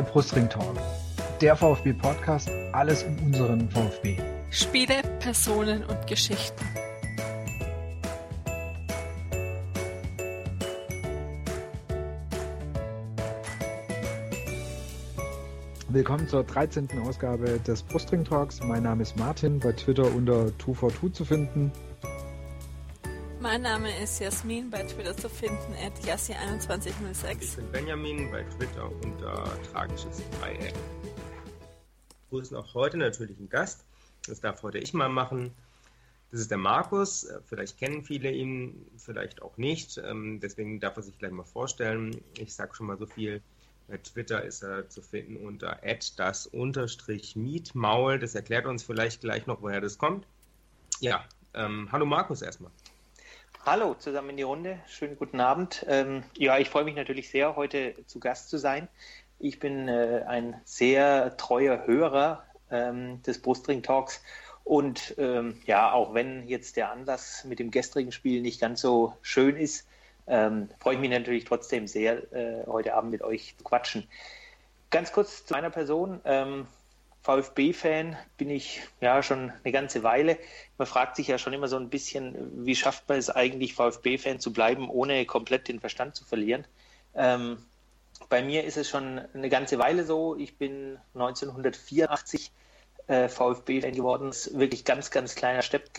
Der Brustring Talk. Der VfB Podcast. Alles um unseren VfB. Spiele, Personen und Geschichten. Willkommen zur 13. Ausgabe des Brustring Talks. Mein Name ist Martin, bei Twitter unter 242 zu finden. Mein Name ist Jasmin, bei Twitter zu finden, at Yassi2106. Ich bin Benjamin, bei Twitter unter tragisches Dreieck. Wir grüßen auch heute natürlich einen Gast. Das darf heute ich mal machen. Das ist der Markus. Vielleicht kennen viele ihn, vielleicht auch nicht. Ähm, deswegen darf er sich gleich mal vorstellen. Ich sage schon mal so viel. Bei Twitter ist er zu finden unter das unterstrich Mietmaul. Das erklärt uns vielleicht gleich noch, woher das kommt. Ja, ähm, hallo Markus erstmal. Hallo zusammen in die Runde. Schönen guten Abend. Ähm, ja, ich freue mich natürlich sehr, heute zu Gast zu sein. Ich bin äh, ein sehr treuer Hörer ähm, des Brustring Talks. Und ähm, ja, auch wenn jetzt der Anlass mit dem gestrigen Spiel nicht ganz so schön ist, ähm, freue ich mich natürlich trotzdem sehr, äh, heute Abend mit euch zu quatschen. Ganz kurz zu meiner Person. VfB-Fan bin ich ja schon eine ganze Weile. Man fragt sich ja schon immer so ein bisschen, wie schafft man es eigentlich, VfB-Fan zu bleiben, ohne komplett den Verstand zu verlieren. Ähm, bei mir ist es schon eine ganze Weile so. Ich bin 1984 äh, VfB-Fan geworden. Das ist wirklich ganz, ganz kleiner Stepp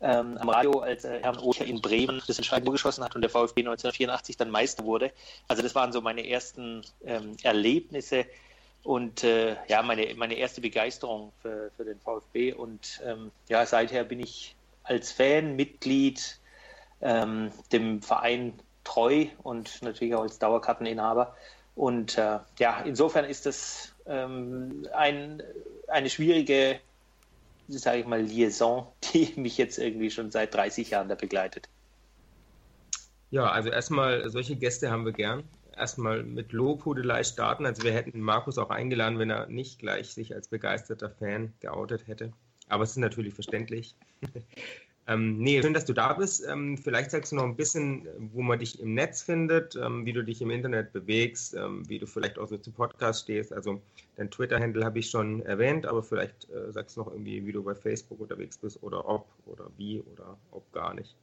ähm, am Radio, als äh, Herrn Ocher in Bremen das entscheidende geschossen hat und der VfB 1984 dann Meister wurde. Also das waren so meine ersten ähm, Erlebnisse und äh, ja, meine, meine erste Begeisterung für, für den VfB. Und ähm, ja, seither bin ich als Fan, Mitglied, ähm, dem Verein treu und natürlich auch als Dauerkarteninhaber. Und äh, ja, insofern ist das ähm, ein, eine schwierige sage ich mal, Liaison, die mich jetzt irgendwie schon seit 30 Jahren da begleitet. Ja, also erstmal, solche Gäste haben wir gern. Erstmal mit Lobhudelei starten. Also wir hätten Markus auch eingeladen, wenn er nicht gleich sich als begeisterter Fan geoutet hätte. Aber es ist natürlich verständlich. Ähm, nee, schön, dass du da bist. Ähm, vielleicht sagst du noch ein bisschen, wo man dich im Netz findet, ähm, wie du dich im Internet bewegst, ähm, wie du vielleicht auch so zu Podcast stehst. Also dein Twitter-Handle habe ich schon erwähnt, aber vielleicht äh, sagst du noch irgendwie, wie du bei Facebook unterwegs bist oder ob oder wie oder ob gar nicht.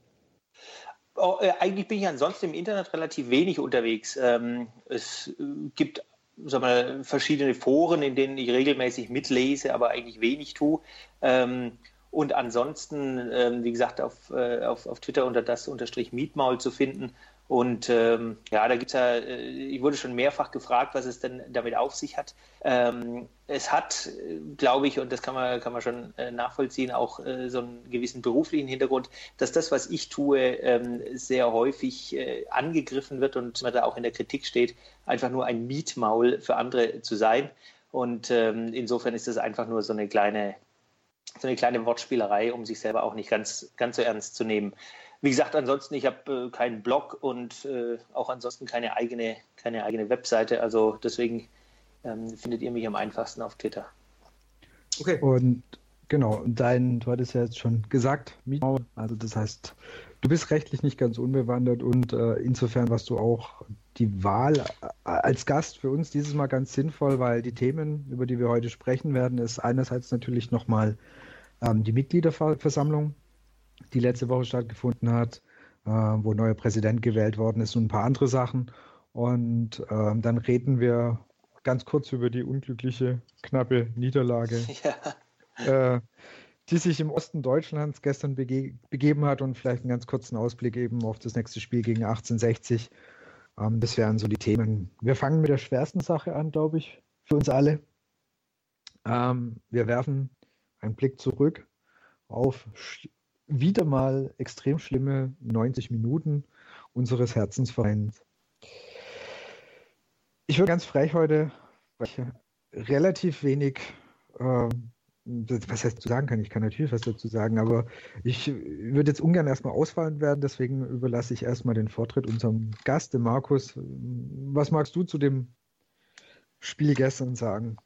Oh, äh, eigentlich bin ich ansonsten im Internet relativ wenig unterwegs. Ähm, es äh, gibt sag mal, verschiedene Foren, in denen ich regelmäßig mitlese, aber eigentlich wenig tue. Ähm, und ansonsten, ähm, wie gesagt, auf, äh, auf, auf Twitter unter das unterstrich Mietmaul zu finden. Und ähm, ja, da gibt es ja, äh, ich wurde schon mehrfach gefragt, was es denn damit auf sich hat. Ähm, es hat, glaube ich, und das kann man, kann man schon äh, nachvollziehen, auch äh, so einen gewissen beruflichen Hintergrund, dass das, was ich tue, ähm, sehr häufig äh, angegriffen wird und man da auch in der Kritik steht, einfach nur ein Mietmaul für andere zu sein. Und ähm, insofern ist das einfach nur so eine kleine so eine kleine Wortspielerei, um sich selber auch nicht ganz, ganz so ernst zu nehmen. Wie gesagt, ansonsten, ich habe äh, keinen Blog und äh, auch ansonsten keine eigene, keine eigene Webseite. Also deswegen ähm, findet ihr mich am einfachsten auf Twitter. Okay. Und genau, dein, du hattest ja jetzt schon gesagt, also das heißt, du bist rechtlich nicht ganz unbewandert und äh, insofern warst du auch die Wahl äh, als Gast für uns dieses Mal ganz sinnvoll, weil die Themen, über die wir heute sprechen werden, ist einerseits natürlich nochmal ähm, die Mitgliederversammlung, die letzte Woche stattgefunden hat, äh, wo neuer Präsident gewählt worden ist und ein paar andere Sachen. Und ähm, dann reden wir ganz kurz über die unglückliche, knappe Niederlage, ja. äh, die sich im Osten Deutschlands gestern bege begeben hat und vielleicht einen ganz kurzen Ausblick eben auf das nächste Spiel gegen 1860. Ähm, das wären so die Themen. Wir fangen mit der schwersten Sache an, glaube ich, für uns alle. Ähm, wir werfen einen Blick zurück auf wieder mal extrem schlimme 90 Minuten unseres Herzensvereins. Ich würde ganz frech heute, relativ wenig, äh, was heißt zu sagen kann, ich kann natürlich was dazu sagen, aber ich würde jetzt ungern erstmal ausfallen werden, deswegen überlasse ich erstmal den Vortritt unserem Gast, dem Markus. Was magst du zu dem Spiel gestern sagen?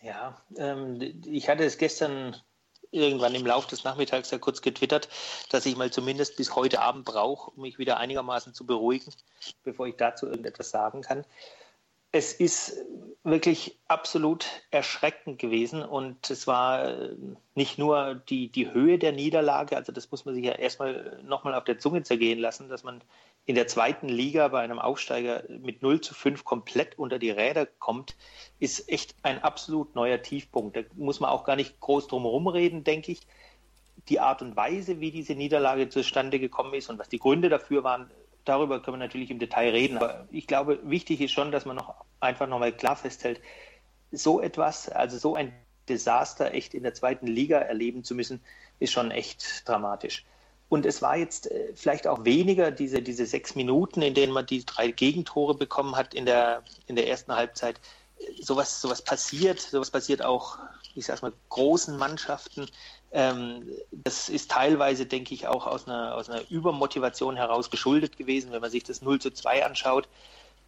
Ja, ähm, ich hatte es gestern irgendwann im Laufe des Nachmittags ja kurz getwittert, dass ich mal zumindest bis heute Abend brauche, um mich wieder einigermaßen zu beruhigen, bevor ich dazu irgendetwas sagen kann. Es ist wirklich absolut erschreckend gewesen und es war äh, nicht nur die, die Höhe der Niederlage, also das muss man sich ja erstmal nochmal auf der Zunge zergehen lassen, dass man in der zweiten Liga bei einem Aufsteiger mit 0 zu 5 komplett unter die Räder kommt, ist echt ein absolut neuer Tiefpunkt. Da muss man auch gar nicht groß drum herum reden, denke ich. Die Art und Weise, wie diese Niederlage zustande gekommen ist und was die Gründe dafür waren, darüber können wir natürlich im Detail reden. Aber ich glaube, wichtig ist schon, dass man noch einfach nochmal klar festhält, so etwas, also so ein Desaster echt in der zweiten Liga erleben zu müssen, ist schon echt dramatisch. Und es war jetzt äh, vielleicht auch weniger diese, diese sechs Minuten, in denen man die drei Gegentore bekommen hat in der, in der ersten Halbzeit. Sowas, sowas passiert, sowas passiert auch, ich sag mal, großen Mannschaften. Ähm, das ist teilweise, denke ich, auch aus einer, aus einer Übermotivation heraus geschuldet gewesen, wenn man sich das 0 zu 2 anschaut,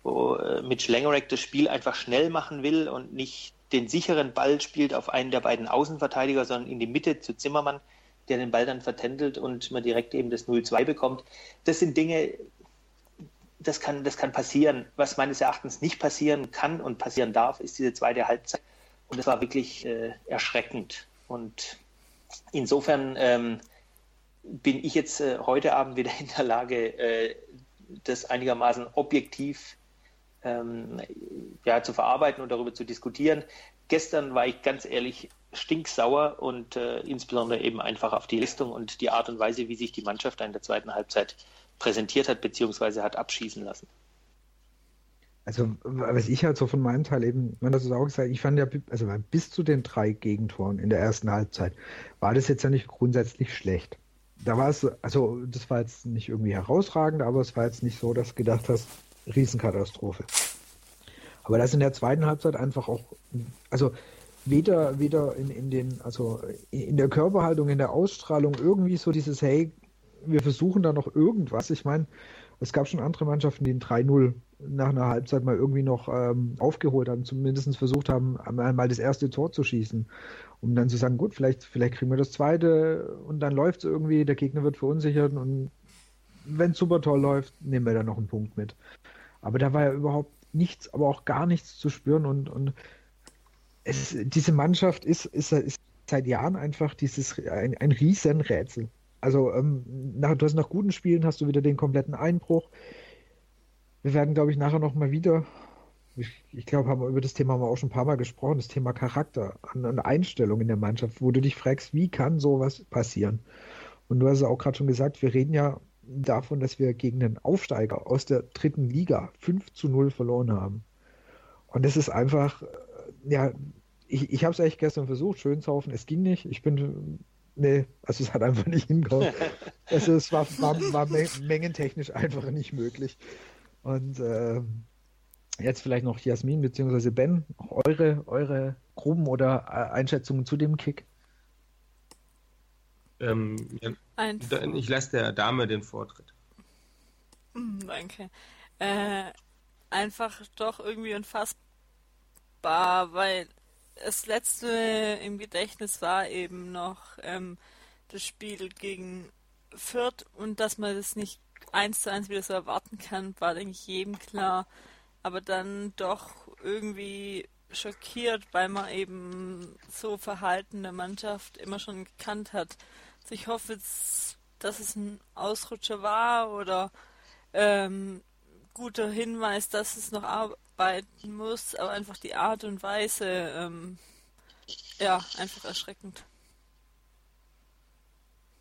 wo äh, Mitch Langerack das Spiel einfach schnell machen will und nicht den sicheren Ball spielt auf einen der beiden Außenverteidiger, sondern in die Mitte zu Zimmermann, der den Ball dann vertändelt und man direkt eben das 0-2 bekommt. Das sind Dinge, das kann, das kann passieren. Was meines Erachtens nicht passieren kann und passieren darf, ist diese zweite Halbzeit. Und das war wirklich äh, erschreckend. Und insofern ähm, bin ich jetzt äh, heute Abend wieder in der Lage, äh, das einigermaßen objektiv ähm, ja, zu verarbeiten und darüber zu diskutieren. Gestern war ich ganz ehrlich stinksauer und äh, insbesondere eben einfach auf die Listung und die Art und Weise, wie sich die Mannschaft in der zweiten Halbzeit präsentiert hat bzw. hat abschießen lassen. Also, was ich halt so von meinem Teil eben, man das auch gesagt, ich fand ja, also bis zu den drei Gegentoren in der ersten Halbzeit war das jetzt ja nicht grundsätzlich schlecht. Da war es, also, das war jetzt nicht irgendwie herausragend, aber es war jetzt nicht so, dass du gedacht hast, Riesenkatastrophe. Aber das in der zweiten Halbzeit einfach auch, also, weder, weder in, in den, also, in der Körperhaltung, in der Ausstrahlung irgendwie so dieses, hey, wir versuchen da noch irgendwas. Ich meine, es gab schon andere Mannschaften, die in 3-0 nach einer Halbzeit mal irgendwie noch ähm, aufgeholt haben, zumindest versucht haben, einmal das erste Tor zu schießen, um dann zu sagen, gut, vielleicht, vielleicht kriegen wir das zweite und dann läuft es irgendwie, der Gegner wird verunsichert und wenn es super toll läuft, nehmen wir da noch einen Punkt mit. Aber da war ja überhaupt nichts, aber auch gar nichts zu spüren und, und es, diese Mannschaft ist, ist, ist seit Jahren einfach dieses ein, ein Riesenrätsel. Also ähm, nach, du hast nach guten Spielen hast du wieder den kompletten Einbruch. Wir werden, glaube ich, nachher noch mal wieder, ich, ich glaube, haben wir über das Thema haben wir auch schon ein paar Mal gesprochen, das Thema Charakter und Einstellung in der Mannschaft, wo du dich fragst, wie kann sowas passieren? Und du hast es auch gerade schon gesagt, wir reden ja davon, dass wir gegen einen Aufsteiger aus der dritten Liga 5 zu 0 verloren haben. Und das ist einfach, äh, ja, ich, ich habe es echt gestern versucht, schön zu laufen. Es ging nicht. Ich bin, nee, also es hat einfach nicht hingekommen. also es war, war, war mengentechnisch einfach nicht möglich. Und äh, jetzt vielleicht noch Jasmin bzw. Ben, eure, eure groben oder äh, Einschätzungen zu dem Kick? Ähm, ja, ich lasse der Dame den Vortritt. Hm, danke. Äh, einfach doch irgendwie unfassbar, weil das letzte im Gedächtnis war eben noch ähm, das Spiel gegen Fürth und dass man das nicht eins zu eins wieder so erwarten kann, war, denke ich, jedem klar. Aber dann doch irgendwie schockiert, weil man eben so verhaltene Mannschaft immer schon gekannt hat. Also ich hoffe jetzt, dass es ein Ausrutscher war oder ähm, guter Hinweis, dass es noch arbeiten muss, aber einfach die Art und Weise, ähm, ja, einfach erschreckend.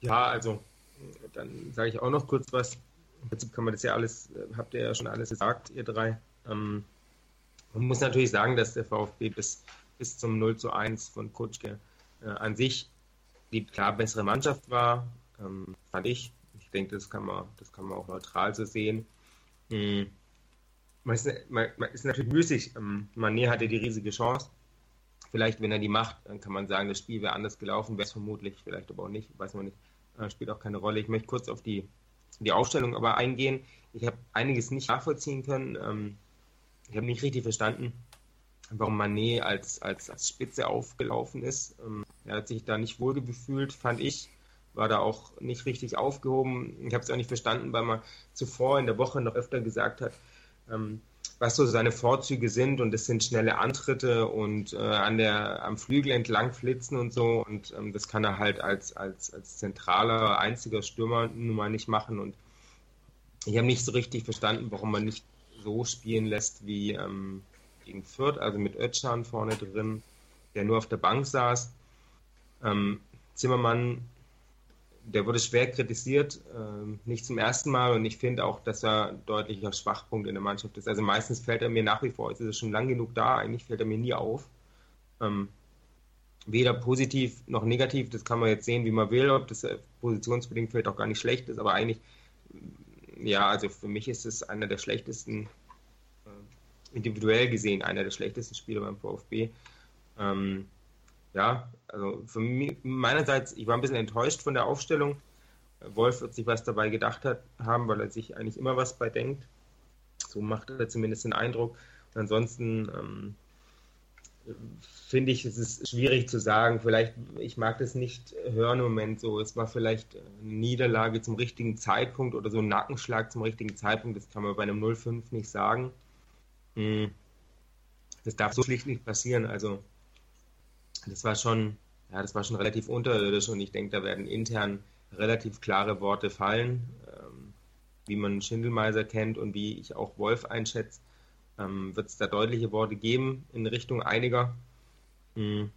Ja, also dann sage ich auch noch kurz was. Im Prinzip kann man das ja alles, äh, habt ihr ja schon alles gesagt, ihr drei. Ähm, man muss natürlich sagen, dass der VfB bis, bis zum 0 zu 1 von Kutschke äh, an sich die klar bessere Mannschaft war, ähm, fand ich. Ich denke, das kann man, das kann man auch neutral so sehen. Mhm. Man, ist, man, man, ist, natürlich müßig. Ähm, Mané hatte die riesige Chance. Vielleicht, wenn er die macht, dann kann man sagen, das Spiel wäre anders gelaufen, wäre es vermutlich, vielleicht aber auch nicht, weiß man nicht. Äh, spielt auch keine Rolle. Ich möchte kurz auf die die Aufstellung aber eingehen. Ich habe einiges nicht nachvollziehen können. Ähm, ich habe nicht richtig verstanden, warum Manet als, als, als Spitze aufgelaufen ist. Ähm, er hat sich da nicht wohl gefühlt, fand ich. War da auch nicht richtig aufgehoben. Ich habe es auch nicht verstanden, weil man zuvor in der Woche noch öfter gesagt hat, was so seine Vorzüge sind und es sind schnelle Antritte und äh, an der, am Flügel entlang flitzen und so und ähm, das kann er halt als, als, als zentraler, einziger Stürmer nun mal nicht machen und ich habe nicht so richtig verstanden, warum man nicht so spielen lässt wie ähm, gegen Fürth, also mit Özcan vorne drin, der nur auf der Bank saß. Ähm, Zimmermann der wurde schwer kritisiert, äh, nicht zum ersten Mal und ich finde auch, dass er ein deutlicher Schwachpunkt in der Mannschaft ist. Also meistens fällt er mir nach wie vor, jetzt ist er schon lang genug da, eigentlich fällt er mir nie auf. Ähm, weder positiv noch negativ, das kann man jetzt sehen, wie man will, ob das äh, positionsbedingt vielleicht auch gar nicht schlecht ist, aber eigentlich, ja, also für mich ist es einer der schlechtesten, äh, individuell gesehen, einer der schlechtesten Spieler beim VfB. Ähm, ja, also von mir, meinerseits, ich war ein bisschen enttäuscht von der Aufstellung. Wolf wird sich was dabei gedacht hat, haben, weil er sich eigentlich immer was bei denkt. So macht er zumindest den Eindruck. Und ansonsten ähm, finde ich, es ist schwierig zu sagen. Vielleicht, ich mag das nicht hören im Moment so. Es war vielleicht eine Niederlage zum richtigen Zeitpunkt oder so ein Nackenschlag zum richtigen Zeitpunkt. Das kann man bei einem 0-5 nicht sagen. Hm. Das darf so schlicht nicht passieren. Also das war schon, ja, das war schon relativ unterirdisch und ich denke, da werden intern relativ klare Worte fallen, ähm, wie man Schindelmeiser kennt und wie ich auch Wolf einschätze, ähm, wird es da deutliche Worte geben in Richtung einiger. Mhm.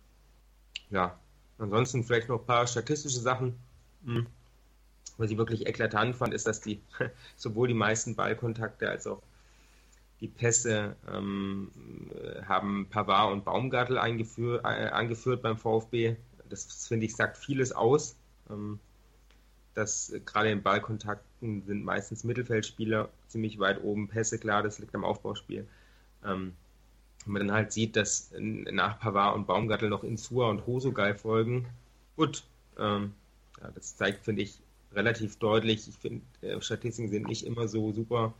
Ja, ansonsten vielleicht noch ein paar statistische Sachen. Mhm. Was ich wirklich eklatant fand, ist, dass die sowohl die meisten Ballkontakte als auch die Pässe ähm, haben Pavard und Baumgartel eingeführ, äh, angeführt beim VfB. Das, finde ich sagt vieles aus. Ähm, dass äh, gerade in Ballkontakten sind meistens Mittelfeldspieler ziemlich weit oben. Pässe, klar, das liegt am Aufbauspiel. Ähm, wenn man dann halt sieht, dass nach Pavard und Baumgartel noch Insua und Hoso geil folgen, gut, ähm, ja, das zeigt, finde ich, relativ deutlich. Ich finde, äh, Statistiken sind nicht immer so super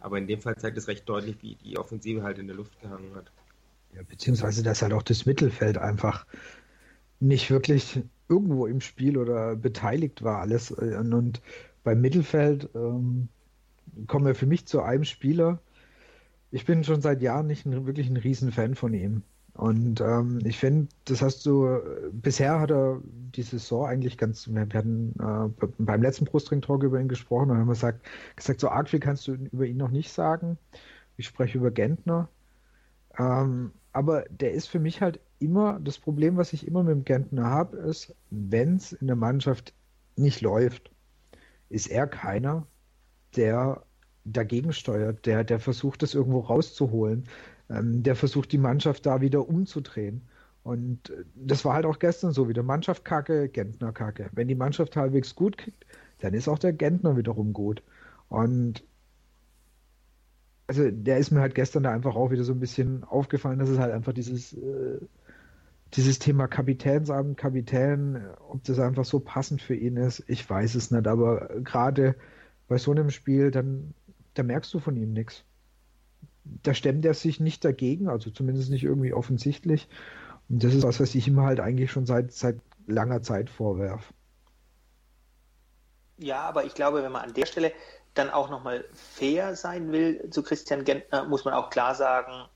aber in dem Fall zeigt es recht deutlich, wie die Offensive halt in der Luft gehangen hat. Ja, beziehungsweise, dass halt auch das Mittelfeld einfach nicht wirklich irgendwo im Spiel oder beteiligt war alles. Und beim Mittelfeld ähm, kommen wir für mich zu einem Spieler. Ich bin schon seit Jahren nicht ein, wirklich ein Riesenfan von ihm. Und ähm, ich finde, das hast du, bisher hat er die Saison eigentlich ganz, wir hatten äh, beim letzten Brustring-Talk über ihn gesprochen und haben gesagt, gesagt, so arg viel kannst du über ihn noch nicht sagen. Ich spreche über Gentner. Ähm, aber der ist für mich halt immer, das Problem, was ich immer mit dem Gentner habe, ist, wenn es in der Mannschaft nicht läuft, ist er keiner, der dagegen steuert, der, der versucht, das irgendwo rauszuholen, ähm, der versucht, die Mannschaft da wieder umzudrehen. Und äh, das war halt auch gestern so wieder. Mannschaft kacke, Gentner kacke. Wenn die Mannschaft halbwegs gut kriegt, dann ist auch der Gentner wiederum gut. Und also der ist mir halt gestern da einfach auch wieder so ein bisschen aufgefallen, dass es halt einfach dieses, äh, dieses Thema Kapitänsamt, Kapitän, ob das einfach so passend für ihn ist, ich weiß es nicht, aber gerade bei so einem Spiel, dann da merkst du von ihm nichts da stemmt er sich nicht dagegen, also zumindest nicht irgendwie offensichtlich. Und das ist was, was ich ihm halt eigentlich schon seit, seit langer Zeit vorwerfe. Ja, aber ich glaube, wenn man an der Stelle dann auch nochmal fair sein will zu Christian Gentner, muss man auch klar sagen,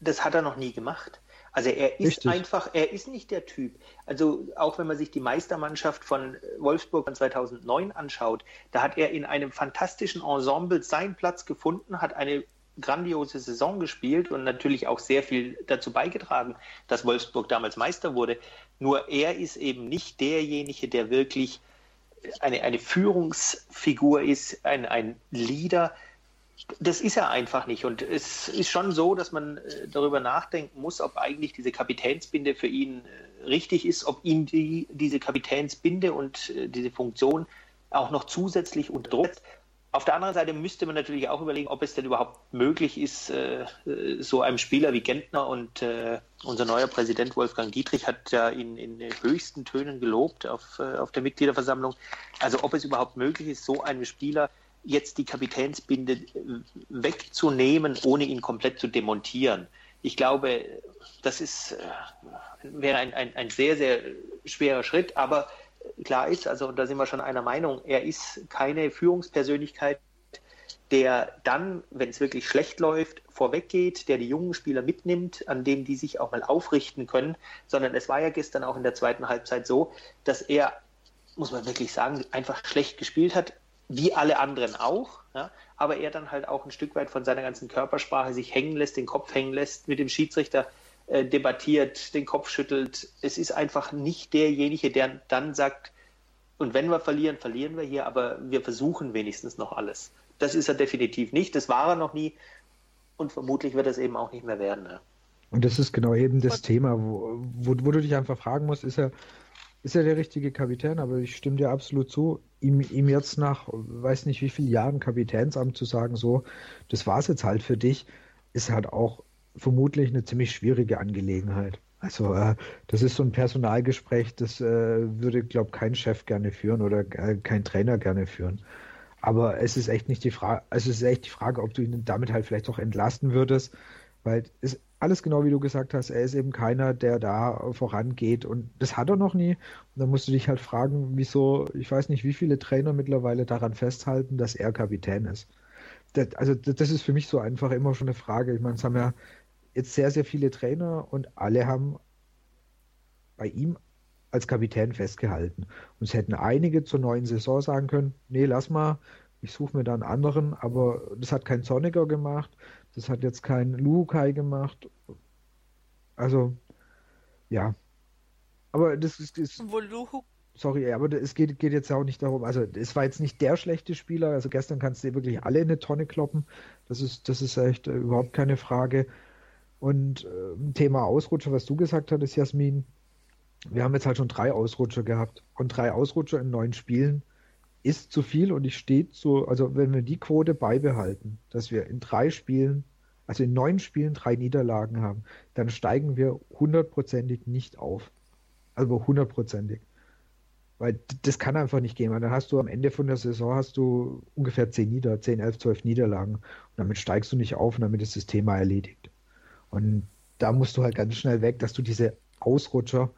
das hat er noch nie gemacht. Also er ist Richtig. einfach, er ist nicht der Typ. Also auch wenn man sich die Meistermannschaft von Wolfsburg von 2009 anschaut, da hat er in einem fantastischen Ensemble seinen Platz gefunden, hat eine grandiose Saison gespielt und natürlich auch sehr viel dazu beigetragen, dass Wolfsburg damals Meister wurde. Nur er ist eben nicht derjenige, der wirklich eine, eine Führungsfigur ist, ein, ein Leader. Das ist er einfach nicht. Und es ist schon so, dass man äh, darüber nachdenken muss, ob eigentlich diese Kapitänsbinde für ihn äh, richtig ist, ob ihn die, diese Kapitänsbinde und äh, diese Funktion auch noch zusätzlich unter Druck auf der anderen Seite müsste man natürlich auch überlegen, ob es denn überhaupt möglich ist, äh, so einem Spieler wie Gentner und äh, unser neuer Präsident Wolfgang Dietrich hat ja ihn in höchsten Tönen gelobt auf, äh, auf der Mitgliederversammlung. Also ob es überhaupt möglich ist, so einem Spieler jetzt die Kapitänsbinde äh, wegzunehmen, ohne ihn komplett zu demontieren. Ich glaube, das ist, äh, wäre ein, ein, ein sehr, sehr schwerer Schritt, aber klar ist, also da sind wir schon einer Meinung, er ist keine Führungspersönlichkeit, der dann, wenn es wirklich schlecht läuft, vorweggeht, der die jungen Spieler mitnimmt, an dem die sich auch mal aufrichten können, sondern es war ja gestern auch in der zweiten Halbzeit so, dass er, muss man wirklich sagen, einfach schlecht gespielt hat, wie alle anderen auch, ja, aber er dann halt auch ein Stück weit von seiner ganzen Körpersprache sich hängen lässt, den Kopf hängen lässt, mit dem Schiedsrichter äh, debattiert, den Kopf schüttelt. Es ist einfach nicht derjenige, der dann sagt, und wenn wir verlieren, verlieren wir hier, aber wir versuchen wenigstens noch alles. Das ist er definitiv nicht. Das war er noch nie. Und vermutlich wird es eben auch nicht mehr werden. Ne? Und das ist genau eben das Thema, wo, wo, wo, du dich einfach fragen musst, ist er, ist er der richtige Kapitän? Aber ich stimme dir absolut zu, ihm, ihm jetzt nach, weiß nicht wie vielen Jahren Kapitänsamt zu sagen, so, das war es jetzt halt für dich, ist halt auch vermutlich eine ziemlich schwierige Angelegenheit. Also äh, das ist so ein Personalgespräch, das äh, würde, glaube kein Chef gerne führen oder äh, kein Trainer gerne führen. Aber es ist echt nicht die Frage, also es ist echt die Frage, ob du ihn damit halt vielleicht auch entlasten würdest, weil es alles genau wie du gesagt hast, er ist eben keiner, der da vorangeht und das hat er noch nie. Und dann musst du dich halt fragen, wieso, ich weiß nicht, wie viele Trainer mittlerweile daran festhalten, dass er Kapitän ist. Das, also das ist für mich so einfach immer schon eine Frage. Ich meine, es haben ja jetzt sehr, sehr viele Trainer und alle haben bei ihm als Kapitän festgehalten. Und es hätten einige zur neuen Saison sagen können, nee, lass mal, ich suche mir da einen anderen, aber das hat kein Sonniger gemacht, das hat jetzt kein Lukai gemacht. Also, ja. Aber das ist. ist sorry, aber es geht, geht jetzt auch nicht darum, also es war jetzt nicht der schlechte Spieler, also gestern kannst du wirklich alle in eine Tonne kloppen. Das ist, das ist echt äh, überhaupt keine Frage. Und äh, Thema Ausrutscher, was du gesagt hattest, Jasmin, wir haben jetzt halt schon drei Ausrutscher gehabt. Und drei Ausrutscher in neun Spielen ist zu viel und ich stehe zu, also wenn wir die Quote beibehalten, dass wir in drei Spielen, also in neun Spielen drei Niederlagen haben, dann steigen wir hundertprozentig nicht auf. Also hundertprozentig. Weil das kann einfach nicht gehen, weil dann hast du am Ende von der Saison hast du ungefähr zehn Nieder, zehn, elf, zwölf Niederlagen und damit steigst du nicht auf und damit ist das Thema erledigt. Und da musst du halt ganz schnell weg, dass du diese Ausrutscher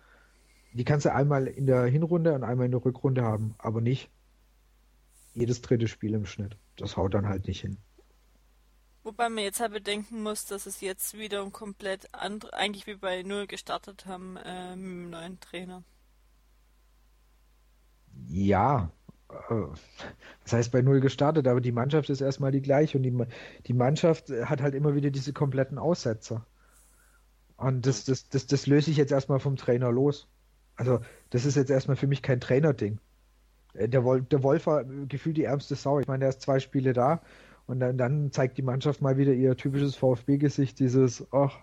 die kannst du einmal in der Hinrunde und einmal in der Rückrunde haben, aber nicht jedes dritte Spiel im Schnitt. Das haut dann halt nicht hin. Wobei man jetzt halt bedenken muss, dass es jetzt wieder ein komplett andere, eigentlich wie bei Null gestartet haben äh, mit dem neuen Trainer. Ja, das heißt bei Null gestartet, aber die Mannschaft ist erstmal die gleiche und die, die Mannschaft hat halt immer wieder diese kompletten Aussetzer. Und das, das, das, das löse ich jetzt erstmal vom Trainer los. Also, das ist jetzt erstmal für mich kein Trainerding. Äh, der, Wolf, der Wolf war gefühlt die ärmste Sau. Ich meine, er ist zwei Spiele da und dann, dann zeigt die Mannschaft mal wieder ihr typisches VfB-Gesicht, dieses, ach,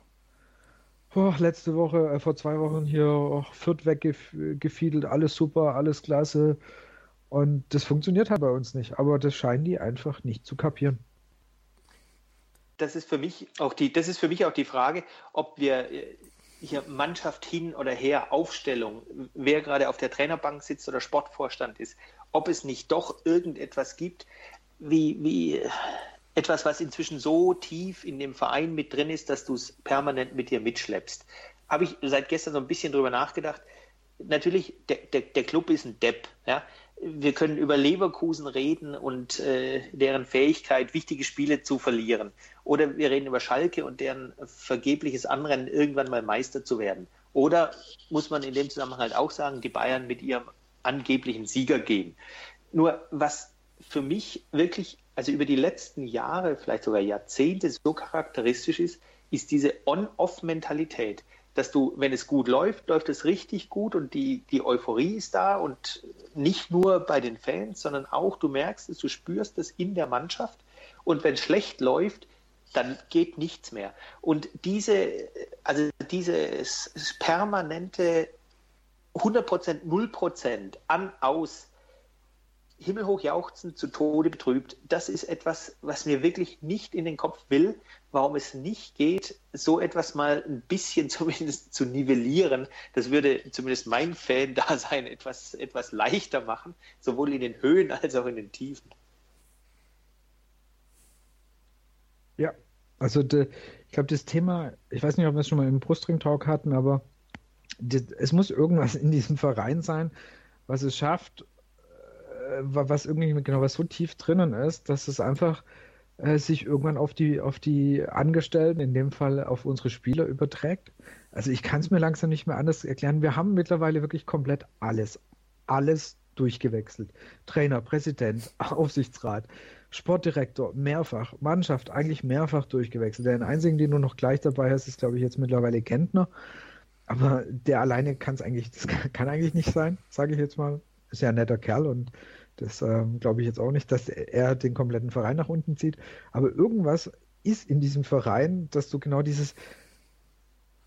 oh, letzte Woche, äh, vor zwei Wochen hier, oh, Fürth weggefiedelt, alles super, alles klasse. Und das funktioniert halt bei uns nicht. Aber das scheinen die einfach nicht zu kapieren. Das ist für mich auch die, das ist für mich auch die Frage, ob wir äh, hier Mannschaft hin oder her, Aufstellung, wer gerade auf der Trainerbank sitzt oder Sportvorstand ist, ob es nicht doch irgendetwas gibt, wie, wie etwas, was inzwischen so tief in dem Verein mit drin ist, dass du es permanent mit dir mitschleppst. Habe ich seit gestern so ein bisschen drüber nachgedacht. Natürlich, der, der, der Club ist ein Depp. Ja? Wir können über Leverkusen reden und äh, deren Fähigkeit, wichtige Spiele zu verlieren. Oder wir reden über Schalke und deren vergebliches Anrennen, irgendwann mal Meister zu werden. Oder muss man in dem Zusammenhang halt auch sagen, die Bayern mit ihrem angeblichen Sieger gehen. Nur was für mich wirklich, also über die letzten Jahre, vielleicht sogar Jahrzehnte so charakteristisch ist, ist diese On-Off-Mentalität dass du, wenn es gut läuft, läuft es richtig gut und die, die Euphorie ist da und nicht nur bei den Fans, sondern auch, du merkst es, du spürst es in der Mannschaft und wenn schlecht läuft, dann geht nichts mehr. Und diese, also dieses permanente 100%, 0% an, aus, himmelhoch jauchzend, zu Tode betrübt, das ist etwas, was mir wirklich nicht in den Kopf will, warum es nicht geht, so etwas mal ein bisschen zumindest zu nivellieren. Das würde zumindest mein Fan-Dasein etwas, etwas leichter machen, sowohl in den Höhen als auch in den Tiefen. Ja, also de, ich glaube, das Thema, ich weiß nicht, ob wir es schon mal im Brustring-Talk hatten, aber de, es muss irgendwas in diesem Verein sein, was es schafft, was irgendwie genau was so tief drinnen ist, dass es einfach äh, sich irgendwann auf die, auf die Angestellten, in dem Fall auf unsere Spieler überträgt. Also ich kann es mir langsam nicht mehr anders erklären. Wir haben mittlerweile wirklich komplett alles, alles durchgewechselt. Trainer, Präsident, Aufsichtsrat, Sportdirektor, mehrfach, Mannschaft eigentlich mehrfach durchgewechselt. Der einzige, den du noch gleich dabei hast, ist, glaube ich, jetzt mittlerweile Kentner. Aber der alleine kann es eigentlich, das kann, eigentlich nicht sein, sage ich jetzt mal. Ein netter Kerl und das ähm, glaube ich jetzt auch nicht, dass er den kompletten Verein nach unten zieht. Aber irgendwas ist in diesem Verein, dass du genau dieses,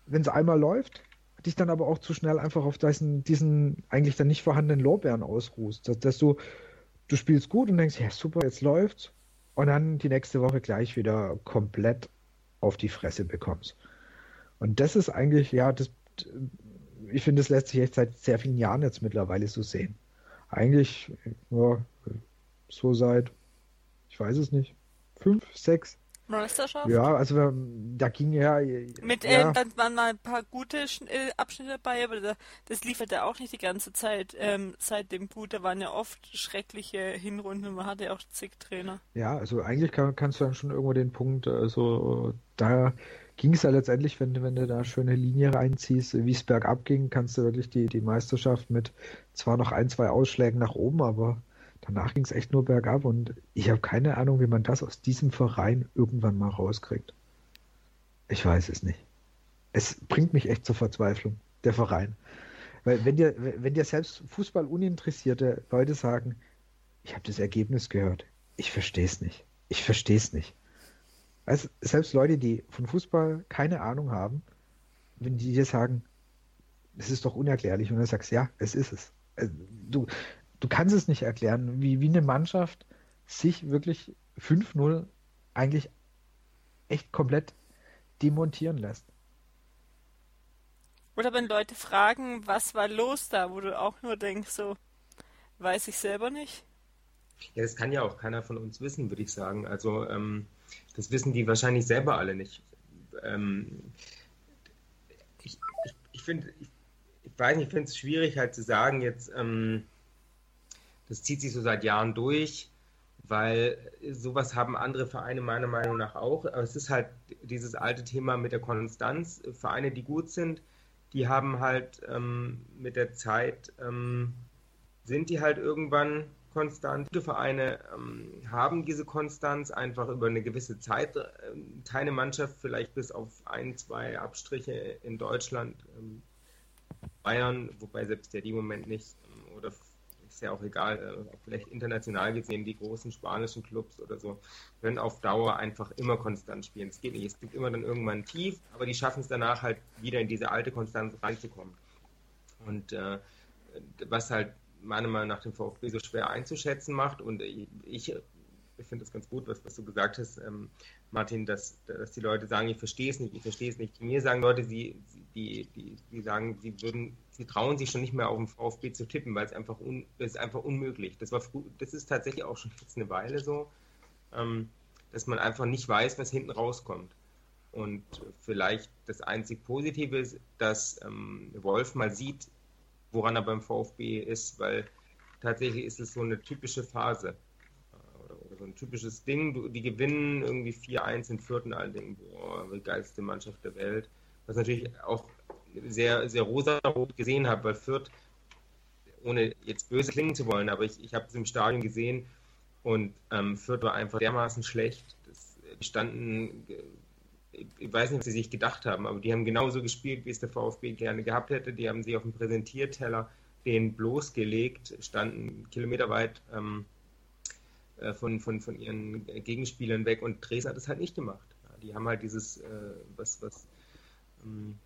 wenn es einmal läuft, dich dann aber auch zu schnell einfach auf diesen, diesen eigentlich dann nicht vorhandenen Lorbeeren ausruhst. Dass, dass, du, du spielst gut und denkst, ja super, jetzt läuft's. Und dann die nächste Woche gleich wieder komplett auf die Fresse bekommst. Und das ist eigentlich, ja, das, ich finde, das lässt sich echt seit sehr vielen Jahren jetzt mittlerweile so sehen. Eigentlich, ja, so seit, ich weiß es nicht, fünf, sechs, Meisterschaft? Ja, also da ging ja. Mit ja. Äh, dann waren mal ein paar gute äh, Abschnitte dabei, aber da, das lieferte auch nicht die ganze Zeit. Ähm, seit dem Boot, da waren ja oft schreckliche Hinrunden, man hatte ja auch zig Trainer. Ja, also eigentlich kann, kannst du dann schon irgendwo den Punkt, also da ging es ja letztendlich, wenn, wenn du da schöne Linie reinziehst, wie es bergab ging, kannst du wirklich die, die Meisterschaft mit zwar noch ein, zwei Ausschlägen nach oben, aber danach ging es echt nur bergab und ich habe keine Ahnung, wie man das aus diesem Verein irgendwann mal rauskriegt. Ich weiß es nicht. Es bringt mich echt zur Verzweiflung, der Verein. Weil wenn dir, wenn dir selbst Fußball uninteressierte Leute sagen, ich habe das Ergebnis gehört, ich verstehe es nicht. Ich verstehe es nicht. Also selbst Leute, die von Fußball keine Ahnung haben, wenn die dir sagen, es ist doch unerklärlich und dann sagst, ja, es ist es. Also, du, du kannst es nicht erklären, wie, wie eine Mannschaft sich wirklich 5-0 eigentlich echt komplett demontieren lässt. Oder wenn Leute fragen, was war los da, wo du auch nur denkst, so, weiß ich selber nicht. Ja, das kann ja auch keiner von uns wissen, würde ich sagen. Also, ähm, das wissen die wahrscheinlich selber alle nicht. Ähm, ich ich, ich finde, ich, ich, weiß nicht, ich finde es schwierig halt zu sagen, jetzt, ähm, das zieht sich so seit Jahren durch, weil sowas haben andere Vereine meiner Meinung nach auch. Aber es ist halt dieses alte Thema mit der Konstanz. Vereine, die gut sind, die haben halt ähm, mit der Zeit, ähm, sind die halt irgendwann konstant. Gute Vereine ähm, haben diese Konstanz einfach über eine gewisse Zeit. Äh, keine Mannschaft, vielleicht bis auf ein, zwei Abstriche in Deutschland, ähm, Bayern, wobei selbst der die im Moment nicht, ähm, oder ist ja auch egal, äh, vielleicht international gesehen, die großen spanischen Clubs oder so, können auf Dauer einfach immer konstant spielen. Es geht nicht. Es gibt immer dann irgendwann tief, aber die schaffen es danach halt wieder in diese alte Konstanz reinzukommen. Und äh, was halt meiner Meinung nach den VfB so schwer einzuschätzen macht und ich, ich finde das ganz gut, was, was du gesagt hast, ähm, Martin, dass, dass die Leute sagen, ich verstehe es nicht, ich verstehe es nicht. Mir sagen Leute, sie, die, die, die sagen, sie würden, sie trauen sich schon nicht mehr auf den VfB zu tippen, weil es einfach, un, es ist einfach unmöglich. Das war das ist tatsächlich auch schon jetzt eine Weile so, ähm, dass man einfach nicht weiß, was hinten rauskommt. Und vielleicht das einzig Positive ist, dass ähm, Wolf mal sieht, woran er beim VfB ist, weil tatsächlich ist es so eine typische Phase so ein typisches Ding. Die gewinnen irgendwie 4-1 in Vierten, alle denken, boah, die geilste Mannschaft der Welt. Was natürlich auch sehr, sehr rosa-rot gesehen habe, weil Fürth, ohne jetzt böse klingen zu wollen, aber ich, ich habe es im Stadion gesehen und ähm, Fürth war einfach dermaßen schlecht. Die standen, ich weiß nicht, was sie sich gedacht haben, aber die haben genauso gespielt, wie es der VfB gerne gehabt hätte. Die haben sich auf dem Präsentierteller den bloßgelegt, standen kilometerweit ähm, äh, von, von, von ihren Gegenspielern weg und Dresden hat es halt nicht gemacht. Die haben halt dieses, äh, was, was, ähm,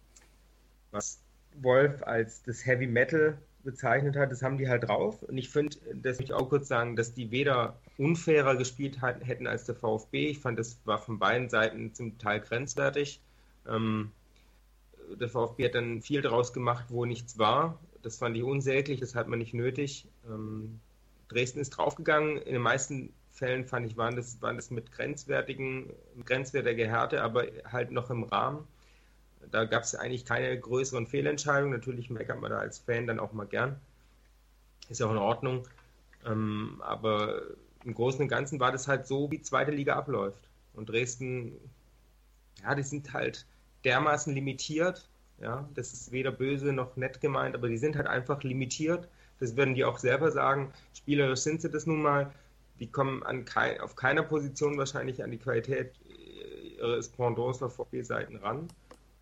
was Wolf als das Heavy Metal bezeichnet hat, das haben die halt drauf. Und ich finde, das möchte ich auch kurz sagen, dass die weder unfairer gespielt hätten als der VfB. Ich fand, das war von beiden Seiten zum Teil grenzwertig. Ähm, der VfB hat dann viel draus gemacht, wo nichts war. Das fand ich unsäglich, das hat man nicht nötig. Ähm, Dresden ist draufgegangen. In den meisten Fällen fand ich, waren das, waren das mit grenzwertigen, grenzwertiger Härte, aber halt noch im Rahmen. Da gab es eigentlich keine größeren Fehlentscheidungen. Natürlich meckert man da als Fan dann auch mal gern. Ist auch in Ordnung. Ähm, aber im Großen und Ganzen war das halt so, wie zweite Liga abläuft. Und Dresden, ja, die sind halt dermaßen limitiert. Ja, das ist weder böse noch nett gemeint, aber die sind halt einfach limitiert. Das werden die auch selber sagen. Spielerisch sind sie das nun mal. Die kommen an kein, auf keiner Position wahrscheinlich an die Qualität ihres Pendants auf VfB-Seiten ran.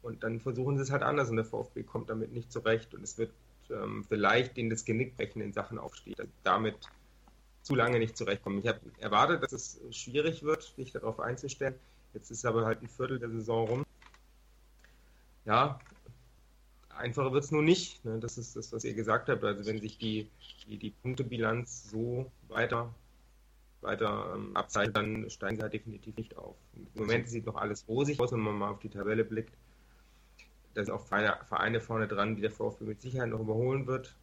Und dann versuchen sie es halt anders und der VfB kommt damit nicht zurecht und es wird ähm, vielleicht denen das Genick brechen in Sachen Aufstieg. Damit zu lange nicht zurechtkommen. Ich habe erwartet, dass es schwierig wird, sich darauf einzustellen. Jetzt ist aber halt ein Viertel der Saison rum. Ja, einfacher wird es nur nicht. Ne? Das ist das, was ihr gesagt habt. Also wenn sich die, die, die Punktebilanz so weiter, weiter ähm, abzeichnet, dann steigen sie halt definitiv nicht auf. Im Moment sieht noch alles rosig aus, wenn man mal auf die Tabelle blickt. Da sind auch Vereine, vorne dran, die der VfB mit Sicherheit noch überholen wird.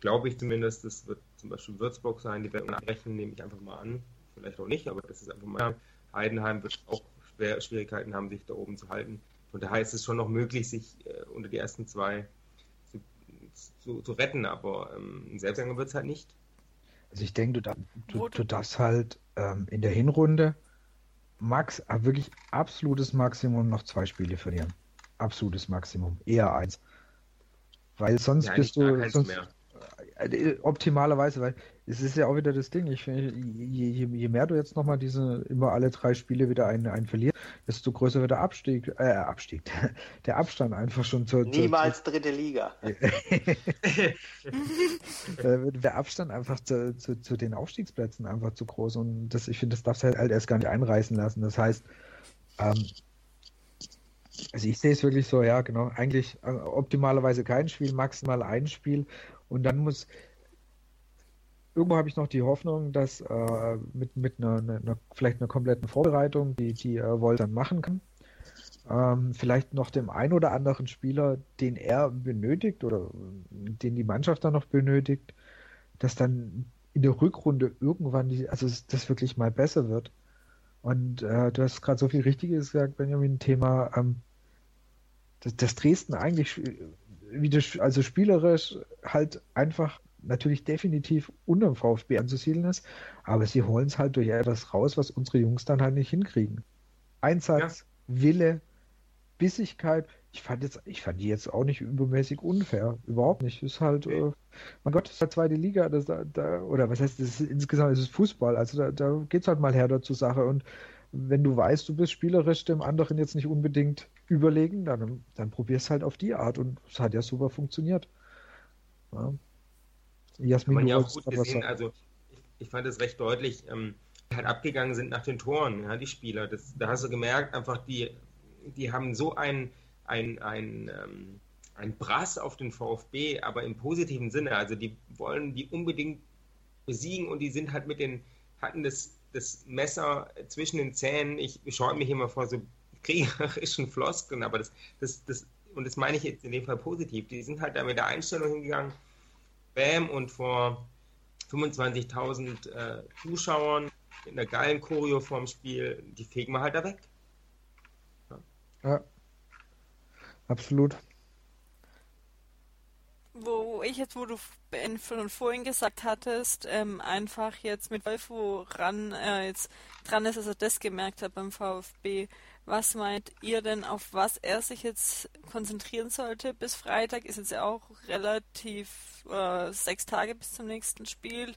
Glaube ich zumindest. Das wird zum Beispiel Würzburg sein. Die werden abrechnen, nehme ich einfach mal an. Vielleicht auch nicht, aber das ist einfach mal. Heidenheim wird auch schwer, Schwierigkeiten haben, sich da oben zu halten. Und daher ist es schon noch möglich, sich äh, unter die ersten zwei zu, zu, zu retten, aber ähm, ein Selbstgänger wird es halt nicht. Also ich denke, du, du, du darfst halt ähm, in der Hinrunde Max, äh, wirklich absolutes Maximum noch zwei Spiele verlieren. Absolutes Maximum. Eher eins. Weil sonst ja, bist du. Sonst, mehr. Äh, optimalerweise, weil es ist ja auch wieder das Ding. Ich finde, je, je, je, mehr du jetzt nochmal diese immer alle drei Spiele wieder einen, einen verlierst, desto größer wird der Abstieg, äh, Abstieg, der Abstand einfach schon zur. Niemals zur, dritte Liga. der Abstand einfach zu, zu, zu, den Aufstiegsplätzen einfach zu groß und das, ich finde, das darfst du halt erst gar nicht einreißen lassen. Das heißt, ähm, also ich sehe es wirklich so, ja, genau. Eigentlich äh, optimalerweise kein Spiel, maximal ein Spiel. Und dann muss, irgendwo habe ich noch die Hoffnung, dass äh, mit, mit einer, einer, vielleicht einer kompletten Vorbereitung, die, die äh, Volt dann machen kann, ähm, vielleicht noch dem ein oder anderen Spieler, den er benötigt oder den die Mannschaft dann noch benötigt, dass dann in der Rückrunde irgendwann die, also das wirklich mal besser wird. Und äh, du hast gerade so viel Richtiges gesagt, Benjamin, Thema, ähm, dass, dass Dresden eigentlich wieder, also spielerisch halt einfach natürlich definitiv unter dem VfB anzusiedeln ist, aber sie holen es halt durch etwas raus, was unsere Jungs dann halt nicht hinkriegen. Einsatz, ja. Wille, Bissigkeit. Ich fand jetzt, ich fand die jetzt auch nicht übermäßig unfair. Überhaupt nicht. Ist halt, okay. äh, mein Gott, das ist halt zweite Liga, das, da, oder was heißt, das ist, insgesamt ist es Fußball. Also da, da geht es halt mal her zur Sache. Und wenn du weißt, du bist spielerisch dem anderen jetzt nicht unbedingt überlegen, dann, dann probierst halt auf die Art. Und es hat ja super funktioniert. Ja. Jasmin, man ja auch gut gesehen, also ich, ich, fand es recht deutlich, ähm, halt abgegangen sind nach den Toren, ja, die Spieler. Das, da hast du gemerkt, einfach die, die haben so ein, ein, ein, ähm, ein Brass auf den VfB, aber im positiven Sinne. Also die wollen die unbedingt besiegen und die sind halt mit den, hatten das, das Messer zwischen den Zähnen. Ich scheue mich immer vor so kriegerischen Floskeln, aber das, das, das, und das meine ich jetzt in dem Fall positiv. Die sind halt da mit der Einstellung hingegangen, Bam und vor 25.000 äh, Zuschauern in der geilen Choreo vorm Spiel, die fegen wir halt da weg. Ja, ja. absolut. Wo ich jetzt, wo du von vorhin gesagt hattest, ähm, einfach jetzt mit Wolf, woran er jetzt dran ist, dass er das gemerkt hat beim VfB, was meint ihr denn, auf was er sich jetzt konzentrieren sollte bis Freitag? Ist jetzt ja auch relativ äh, sechs Tage bis zum nächsten Spiel.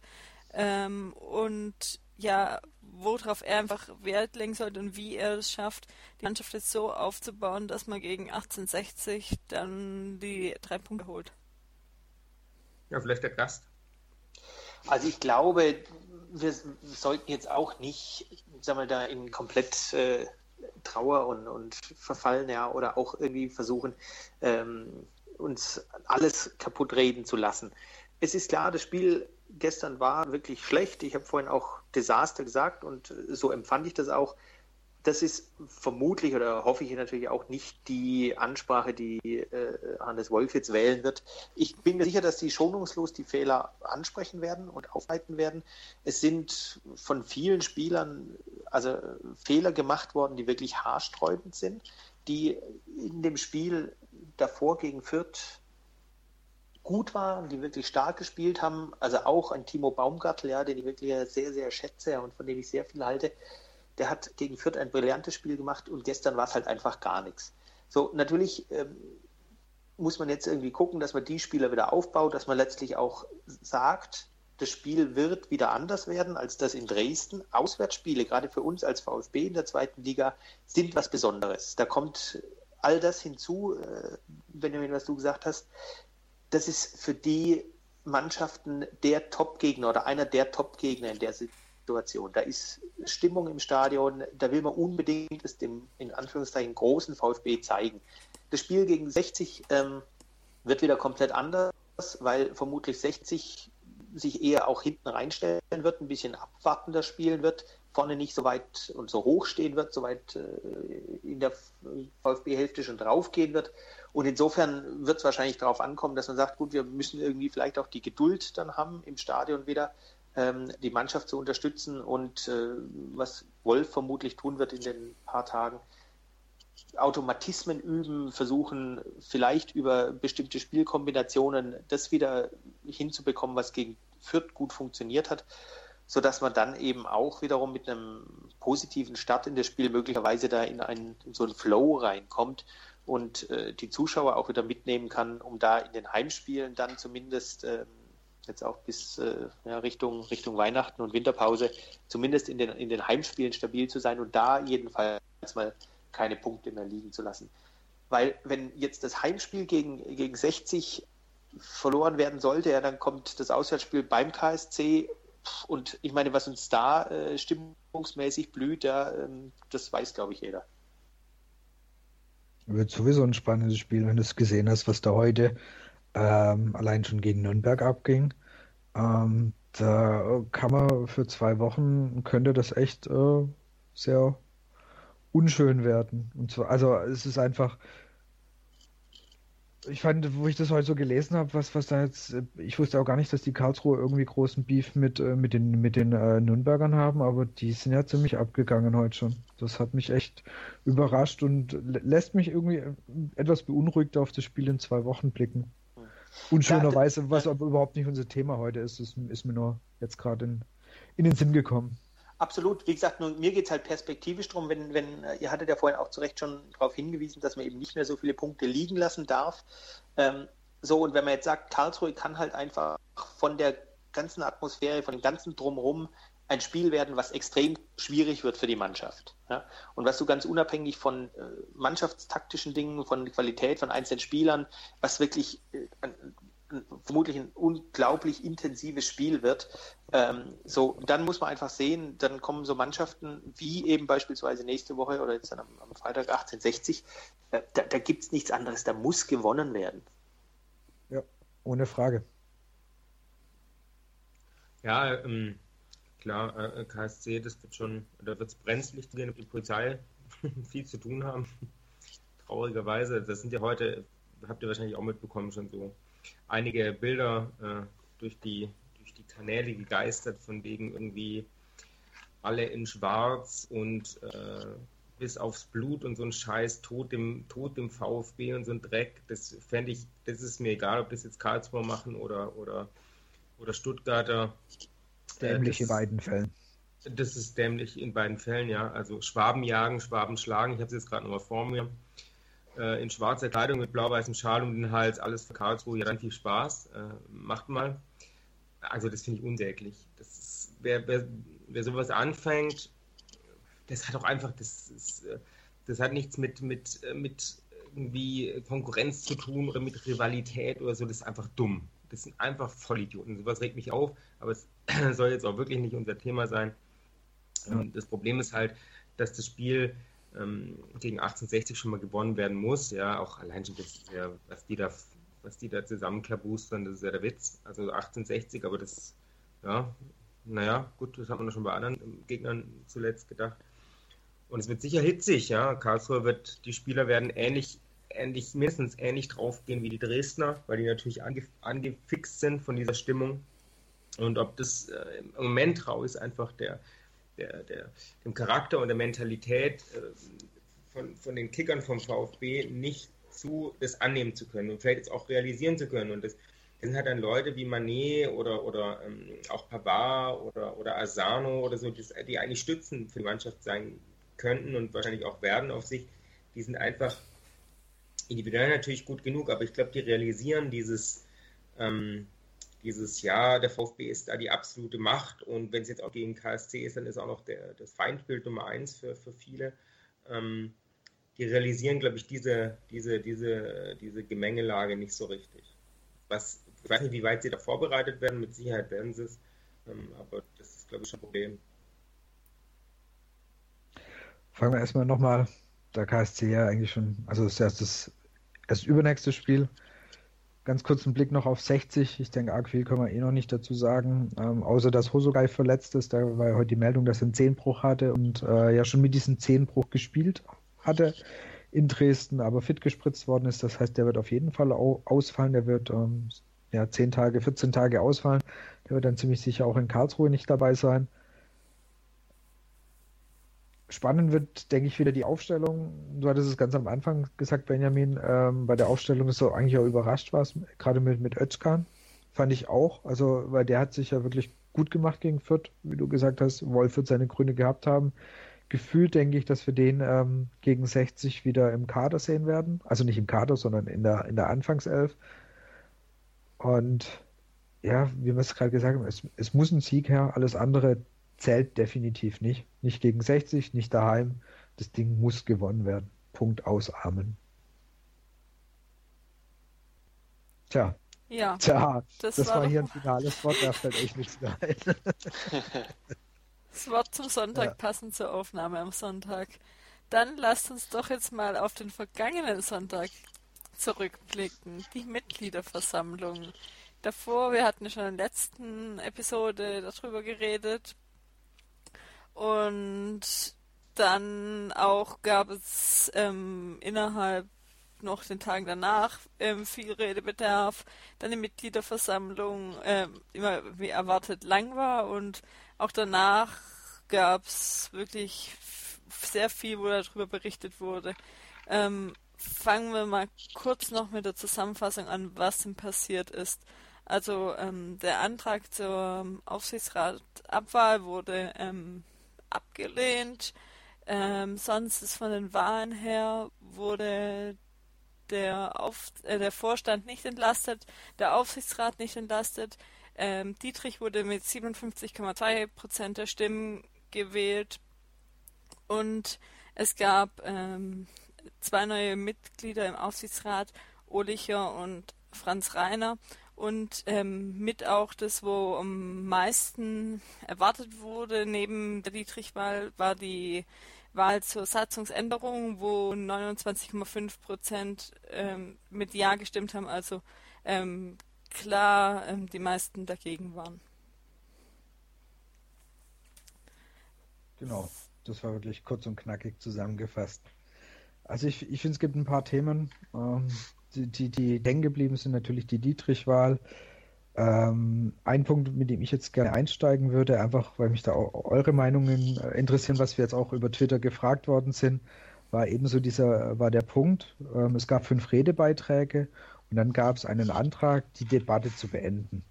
Ähm, und ja, worauf er einfach Wert legen sollte und wie er es schafft, die Mannschaft jetzt so aufzubauen, dass man gegen 1860 dann die drei Punkte holt. Ja, vielleicht der Gast. Also ich glaube, wir sollten jetzt auch nicht, sagen wir, da in komplett äh, Trauer und, und verfallen, ja, oder auch irgendwie versuchen, ähm, uns alles kaputt reden zu lassen. Es ist klar, das Spiel gestern war wirklich schlecht. Ich habe vorhin auch Desaster gesagt und so empfand ich das auch das ist vermutlich oder hoffe ich natürlich auch nicht die Ansprache, die äh, Hannes Wolf jetzt wählen wird. Ich bin mir sicher, dass sie schonungslos die Fehler ansprechen werden und aufhalten werden. Es sind von vielen Spielern also Fehler gemacht worden, die wirklich haarsträubend sind, die in dem Spiel davor gegen Fürth gut waren, die wirklich stark gespielt haben. Also auch ein Timo Baumgartel, ja, den ich wirklich sehr, sehr schätze und von dem ich sehr viel halte. Der hat gegen Fürth ein brillantes Spiel gemacht und gestern war es halt einfach gar nichts. So, natürlich ähm, muss man jetzt irgendwie gucken, dass man die Spieler wieder aufbaut, dass man letztlich auch sagt, das Spiel wird wieder anders werden als das in Dresden. Auswärtsspiele, gerade für uns als VfB in der zweiten Liga, sind was Besonderes. Da kommt all das hinzu, äh, Benjamin, was du gesagt hast. Das ist für die Mannschaften der Top-Gegner oder einer der Top-Gegner in der Situation. Da ist Stimmung im Stadion, da will man unbedingt es dem in Anführungszeichen großen VfB zeigen. Das Spiel gegen 60 ähm, wird wieder komplett anders, weil vermutlich 60 sich eher auch hinten reinstellen wird, ein bisschen abwartender spielen wird, vorne nicht so weit und so hoch stehen wird, so weit äh, in der VfB-Hälfte schon draufgehen wird. Und insofern wird es wahrscheinlich darauf ankommen, dass man sagt, gut, wir müssen irgendwie vielleicht auch die Geduld dann haben, im Stadion wieder ähm, die Mannschaft zu unterstützen. Und äh, was Wolf vermutlich tun wird in den paar Tagen, Automatismen üben, versuchen vielleicht über bestimmte Spielkombinationen das wieder hinzubekommen, was gegen Fürth gut funktioniert hat, sodass man dann eben auch wiederum mit einem positiven Start in das Spiel möglicherweise da in, einen, in so einen Flow reinkommt und äh, die Zuschauer auch wieder mitnehmen kann, um da in den Heimspielen dann zumindest äh, jetzt auch bis äh, ja, Richtung, Richtung Weihnachten und Winterpause zumindest in den, in den Heimspielen stabil zu sein und da jedenfalls mal keine Punkte mehr liegen zu lassen. Weil wenn jetzt das Heimspiel gegen, gegen 60 verloren werden sollte, ja, dann kommt das Auswärtsspiel beim KSC und ich meine, was uns da äh, stimmungsmäßig blüht, ja, ähm, das weiß, glaube ich, jeder. Wird sowieso ein spannendes Spiel, wenn du es gesehen hast, was da heute ähm, allein schon gegen Nürnberg abging. Ähm, da kann man für zwei Wochen, könnte das echt äh, sehr unschön werden. Und zwar, also es ist einfach, ich fand, wo ich das heute so gelesen habe, was, was da jetzt, ich wusste auch gar nicht, dass die Karlsruhe irgendwie großen Beef mit, äh, mit den, mit den äh, Nürnbergern haben, aber die sind ja ziemlich abgegangen heute schon. Das hat mich echt überrascht und lässt mich irgendwie etwas beunruhigt auf das Spiel in zwei Wochen blicken. Unschönerweise, was aber überhaupt nicht unser Thema heute ist, ist, ist mir nur jetzt gerade in, in den Sinn gekommen. Absolut. Wie gesagt, nur mir geht es halt perspektivisch darum, wenn, wenn, ihr hattet ja vorhin auch zu Recht schon darauf hingewiesen, dass man eben nicht mehr so viele Punkte liegen lassen darf. Ähm, so, und wenn man jetzt sagt, Karlsruhe kann halt einfach von der ganzen Atmosphäre, von dem ganzen Drumherum ein Spiel werden, was extrem schwierig wird für die Mannschaft. Ja? Und was du ganz unabhängig von äh, mannschaftstaktischen Dingen, von Qualität von einzelnen Spielern, was wirklich äh, vermutlich ein unglaublich intensives Spiel wird. Ähm, so, dann muss man einfach sehen, dann kommen so Mannschaften wie eben beispielsweise nächste Woche oder jetzt dann am, am Freitag 1860, äh, da, da gibt es nichts anderes, da muss gewonnen werden. Ja, ohne Frage. Ja, ähm, klar, äh, KSC, das wird schon, da wird es brenzlig gehen, ob die Polizei viel zu tun haben. Traurigerweise, das sind ja heute, habt ihr wahrscheinlich auch mitbekommen, schon so einige Bilder äh, durch, die, durch die Kanäle gegeistert, von wegen irgendwie alle in Schwarz und äh, bis aufs Blut und so ein Scheiß, Tod dem, Tod dem VfB und so ein Dreck. Das fände ich, das ist mir egal, ob das jetzt Karlsruhe machen oder, oder, oder Stuttgarter. Dämlich äh, in beiden Fällen. Das ist dämlich in beiden Fällen, ja. Also Schwaben jagen, Schwaben schlagen. Ich habe es jetzt gerade nochmal vor mir äh, in schwarzer Kleidung mit blau-weißem Schal um den Hals, alles für Karlsruhe, ja dann viel Spaß, äh, macht mal. Also das finde ich unsäglich. Das ist, wer, wer, wer sowas anfängt, das hat auch einfach, das, ist, äh, das hat nichts mit, mit, äh, mit irgendwie Konkurrenz zu tun oder mit Rivalität oder so, das ist einfach dumm. Das sind einfach Vollidioten. Sowas regt mich auf, aber es soll jetzt auch wirklich nicht unser Thema sein. Ja. Das Problem ist halt, dass das Spiel ähm, gegen 1860 schon mal gewonnen werden muss. Ja, auch allein schon, das ja, was die da, was die da zusammenklabustern, das ist ja der Witz. Also 1860, aber das, ja, naja, gut, das hat man schon bei anderen Gegnern zuletzt gedacht. Und es wird sicher hitzig, ja. Karlsruhe wird, die Spieler werden ähnlich, ähnlich, mindestens ähnlich draufgehen wie die Dresdner, weil die natürlich ange, angefixt sind von dieser Stimmung. Und ob das äh, im Moment raus einfach der, der, der, dem Charakter und der Mentalität äh, von, von den Kickern vom VfB nicht zu, das annehmen zu können und vielleicht jetzt auch realisieren zu können. Und das, sind halt dann Leute wie Manet oder, oder ähm, auch Pavard oder, oder Asano oder so, die, die eigentlich Stützen für die Mannschaft sein könnten und wahrscheinlich auch werden auf sich. Die sind einfach individuell natürlich gut genug, aber ich glaube, die realisieren dieses, ähm, dieses Ja, der VfB ist da die absolute Macht und wenn es jetzt auch gegen KSC ist, dann ist auch noch der, das Feindbild Nummer eins für, für viele. Ähm, die realisieren, glaube ich, diese, diese, diese, diese Gemengelage nicht so richtig. Was, ich weiß nicht, wie weit sie da vorbereitet werden, mit Sicherheit werden sie es, ähm, aber das ist, glaube ich, ein Problem. Fangen wir erstmal nochmal, der KSC ja eigentlich schon, also das ist erst das, das übernächste Spiel. Ganz kurz einen Blick noch auf 60. Ich denke, arg viel können wir eh noch nicht dazu sagen. Ähm, außer dass Hosogai verletzt ist. Da war ja heute die Meldung, dass er einen Zehnbruch hatte und äh, ja schon mit diesem Zehnbruch gespielt hatte in Dresden, aber fit gespritzt worden ist. Das heißt, der wird auf jeden Fall ausfallen. Der wird ähm, ja, 10 Tage, 14 Tage ausfallen. Der wird dann ziemlich sicher auch in Karlsruhe nicht dabei sein. Spannend wird, denke ich, wieder die Aufstellung. Du hattest es ganz am Anfang gesagt, Benjamin. Ähm, bei der Aufstellung ist so eigentlich auch überrascht warst, gerade mit, mit Özkan. Fand ich auch. Also, weil der hat sich ja wirklich gut gemacht gegen Fürth, wie du gesagt hast. Wolf wird seine Gründe gehabt haben gefühlt denke ich, dass wir den ähm, gegen 60 wieder im Kader sehen werden. Also nicht im Kader, sondern in der, in der Anfangself. Und ja, wie wir es gerade gesagt haben, es, es muss ein Sieg her. Alles andere zählt definitiv nicht. Nicht gegen 60, nicht daheim. Das Ding muss gewonnen werden. Punkt aus Amen. Tja. Ja. Tja, das, das war, war hier ein finales Wort, da fällt echt nichts mehr ein. Das Wort zum Sonntag ja. passend zur Aufnahme am Sonntag. Dann lasst uns doch jetzt mal auf den vergangenen Sonntag zurückblicken. Die Mitgliederversammlung. Davor, wir hatten schon in der letzten Episode darüber geredet. Und dann auch gab es ähm, innerhalb noch den Tagen danach ähm, viel Redebedarf. Dann die Mitgliederversammlung ähm, immer wie erwartet lang war und auch danach gab es wirklich sehr viel, wo darüber berichtet wurde. Ähm, fangen wir mal kurz noch mit der Zusammenfassung an, was denn passiert ist. Also ähm, der Antrag zur Aufsichtsratabwahl wurde ähm, abgelehnt. Ähm, sonst ist von den Wahlen her wurde der, Auf äh, der Vorstand nicht entlastet, der Aufsichtsrat nicht entlastet. Ähm, Dietrich wurde mit 57,2 Prozent der Stimmen gewählt und es gab ähm, zwei neue Mitglieder im Aufsichtsrat, Ohlicher und Franz Reiner und ähm, mit auch das, wo am meisten erwartet wurde, neben der Dietrich-Wahl, war die Wahl zur Satzungsänderung, wo 29,5 Prozent ähm, mit Ja gestimmt haben, also ähm, klar ähm, die meisten dagegen waren. Genau, das war wirklich kurz und knackig zusammengefasst. Also ich, ich finde, es gibt ein paar Themen, ähm, die, die, die hängen geblieben sind, natürlich die Dietrich-Wahl. Ähm, ein Punkt, mit dem ich jetzt gerne einsteigen würde, einfach weil mich da auch eure Meinungen äh, interessieren, was wir jetzt auch über Twitter gefragt worden sind, war ebenso dieser, war der Punkt. Ähm, es gab fünf Redebeiträge und dann gab es einen Antrag, die Debatte zu beenden.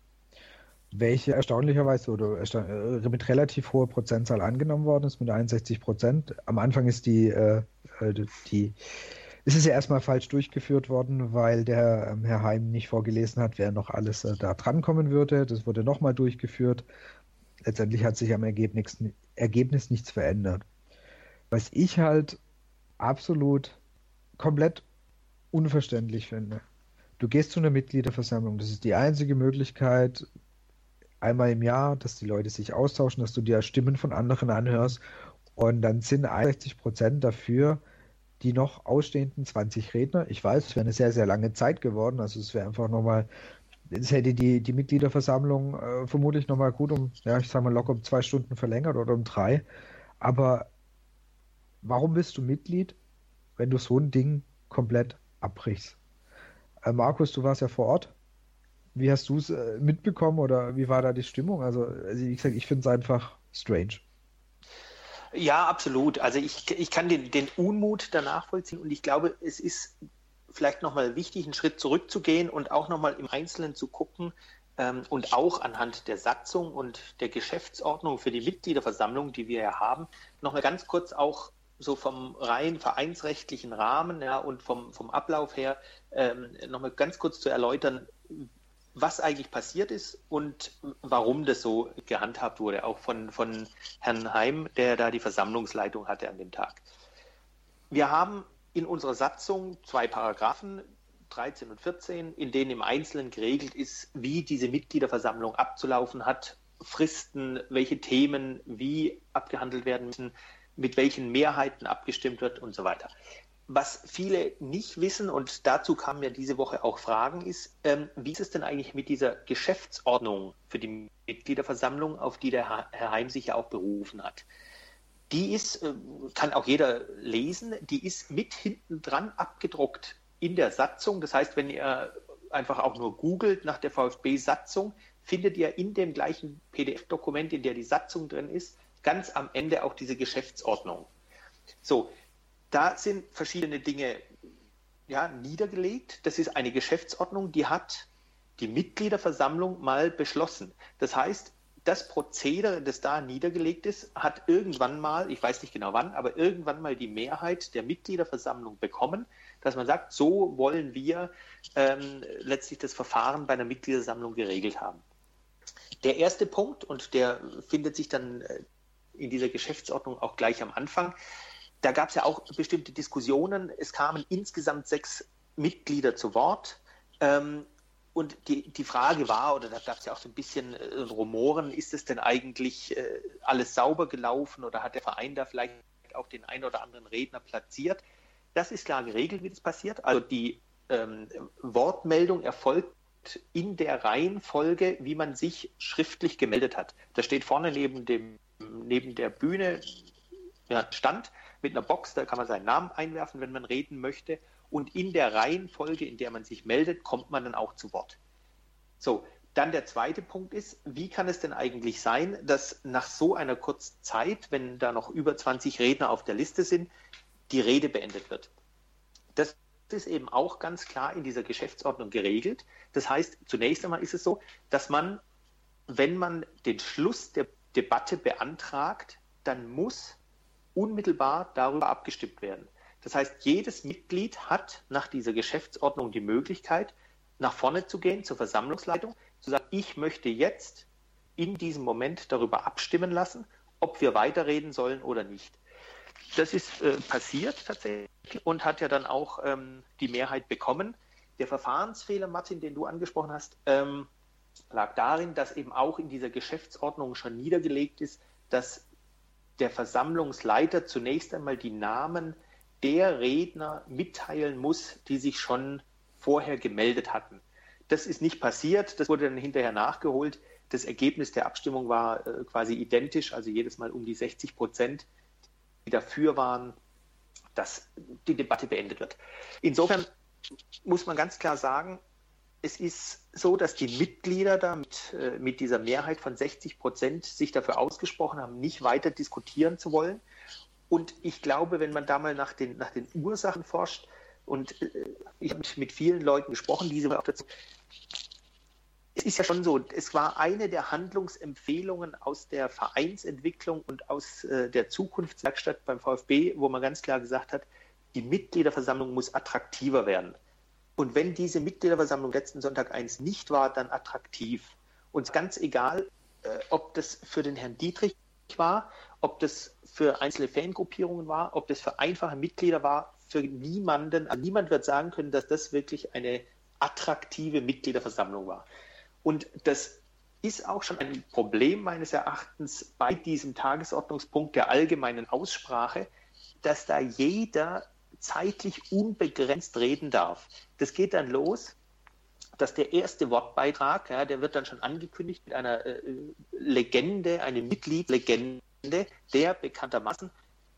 Welche erstaunlicherweise oder ersta äh, mit relativ hoher Prozentzahl angenommen worden ist, mit 61 Prozent. Am Anfang ist die, äh, äh, die ist es ja erstmal falsch durchgeführt worden, weil der ähm, Herr Heim nicht vorgelesen hat, wer noch alles äh, da drankommen würde. Das wurde nochmal durchgeführt. Letztendlich hat sich am Ergebnis, Ergebnis nichts verändert. Was ich halt absolut komplett unverständlich finde. Du gehst zu einer Mitgliederversammlung. Das ist die einzige Möglichkeit, einmal im Jahr, dass die Leute sich austauschen, dass du dir Stimmen von anderen anhörst. Und dann sind 61 Prozent dafür, die noch ausstehenden 20 Redner. Ich weiß, es wäre eine sehr, sehr lange Zeit geworden. Also es wäre einfach nochmal, es hätte die, die Mitgliederversammlung äh, vermutlich nochmal gut um, ja, ich sage mal locker um zwei Stunden verlängert oder um drei. Aber warum bist du Mitglied, wenn du so ein Ding komplett abbrichst? Äh, Markus, du warst ja vor Ort. Wie hast du es äh, mitbekommen oder wie war da die Stimmung? Also, also wie gesagt, ich finde es einfach strange. Ja, absolut. Also ich, ich kann den, den Unmut danach vollziehen und ich glaube, es ist vielleicht nochmal wichtig, einen Schritt zurückzugehen und auch nochmal im Einzelnen zu gucken ähm, und auch anhand der Satzung und der Geschäftsordnung für die Mitgliederversammlung, die wir ja haben, nochmal ganz kurz auch so vom rein vereinsrechtlichen Rahmen ja, und vom, vom Ablauf her ähm, nochmal ganz kurz zu erläutern, was eigentlich passiert ist und warum das so gehandhabt wurde, auch von, von Herrn Heim, der da die Versammlungsleitung hatte an dem Tag. Wir haben in unserer Satzung zwei Paragraphen, 13 und 14, in denen im Einzelnen geregelt ist, wie diese Mitgliederversammlung abzulaufen hat, Fristen, welche Themen wie abgehandelt werden müssen, mit welchen Mehrheiten abgestimmt wird und so weiter. Was viele nicht wissen, und dazu kamen ja diese Woche auch Fragen, ist, ähm, wie ist es denn eigentlich mit dieser Geschäftsordnung für die Mitgliederversammlung, auf die der Herr Heim sich ja auch berufen hat? Die ist, äh, kann auch jeder lesen, die ist mit hinten dran abgedruckt in der Satzung. Das heißt, wenn ihr einfach auch nur googelt nach der VfB-Satzung, findet ihr in dem gleichen PDF-Dokument, in der die Satzung drin ist, ganz am Ende auch diese Geschäftsordnung. So, da sind verschiedene Dinge ja, niedergelegt. Das ist eine Geschäftsordnung, die hat die Mitgliederversammlung mal beschlossen. Das heißt, das Prozedere, das da niedergelegt ist, hat irgendwann mal, ich weiß nicht genau wann, aber irgendwann mal die Mehrheit der Mitgliederversammlung bekommen, dass man sagt, so wollen wir ähm, letztlich das Verfahren bei einer Mitgliederversammlung geregelt haben. Der erste Punkt, und der findet sich dann äh, in dieser Geschäftsordnung auch gleich am Anfang, da gab es ja auch bestimmte Diskussionen. Es kamen insgesamt sechs Mitglieder zu Wort. Ähm, und die, die Frage war, oder da gab es ja auch so ein bisschen äh, Rumoren, ist es denn eigentlich äh, alles sauber gelaufen oder hat der Verein da vielleicht auch den einen oder anderen Redner platziert? Das ist klar geregelt, wie das passiert. Also die ähm, Wortmeldung erfolgt in der Reihenfolge, wie man sich schriftlich gemeldet hat. Da steht vorne neben, dem, neben der Bühne ja, Stand mit einer Box, da kann man seinen Namen einwerfen, wenn man reden möchte. Und in der Reihenfolge, in der man sich meldet, kommt man dann auch zu Wort. So, dann der zweite Punkt ist, wie kann es denn eigentlich sein, dass nach so einer kurzen Zeit, wenn da noch über 20 Redner auf der Liste sind, die Rede beendet wird? Das ist eben auch ganz klar in dieser Geschäftsordnung geregelt. Das heißt, zunächst einmal ist es so, dass man, wenn man den Schluss der Debatte beantragt, dann muss unmittelbar darüber abgestimmt werden. Das heißt, jedes Mitglied hat nach dieser Geschäftsordnung die Möglichkeit, nach vorne zu gehen zur Versammlungsleitung, zu sagen, ich möchte jetzt in diesem Moment darüber abstimmen lassen, ob wir weiterreden sollen oder nicht. Das ist äh, passiert tatsächlich und hat ja dann auch ähm, die Mehrheit bekommen. Der Verfahrensfehler, Martin, den du angesprochen hast, ähm, lag darin, dass eben auch in dieser Geschäftsordnung schon niedergelegt ist, dass der Versammlungsleiter zunächst einmal die Namen der Redner mitteilen muss, die sich schon vorher gemeldet hatten. Das ist nicht passiert, das wurde dann hinterher nachgeholt. Das Ergebnis der Abstimmung war äh, quasi identisch, also jedes Mal um die 60 Prozent, die dafür waren, dass die Debatte beendet wird. Insofern muss man ganz klar sagen, es ist so, dass die Mitglieder da mit, äh, mit dieser Mehrheit von 60 Prozent sich dafür ausgesprochen haben, nicht weiter diskutieren zu wollen. Und ich glaube, wenn man da mal nach den, nach den Ursachen forscht, und äh, ich habe mit vielen Leuten gesprochen, diese auch dazu. Es ist ja schon so, es war eine der Handlungsempfehlungen aus der Vereinsentwicklung und aus äh, der Zukunftswerkstatt beim VfB, wo man ganz klar gesagt hat, die Mitgliederversammlung muss attraktiver werden. Und wenn diese Mitgliederversammlung letzten Sonntag 1 nicht war, dann attraktiv. Und ganz egal, äh, ob das für den Herrn Dietrich war, ob das für einzelne Fangruppierungen war, ob das für einfache Mitglieder war, für niemanden, also niemand wird sagen können, dass das wirklich eine attraktive Mitgliederversammlung war. Und das ist auch schon ein Problem meines Erachtens bei diesem Tagesordnungspunkt der allgemeinen Aussprache, dass da jeder zeitlich unbegrenzt reden darf. Das geht dann los, dass der erste Wortbeitrag, ja, der wird dann schon angekündigt mit einer äh, Legende, eine Mitgliedlegende, der bekanntermaßen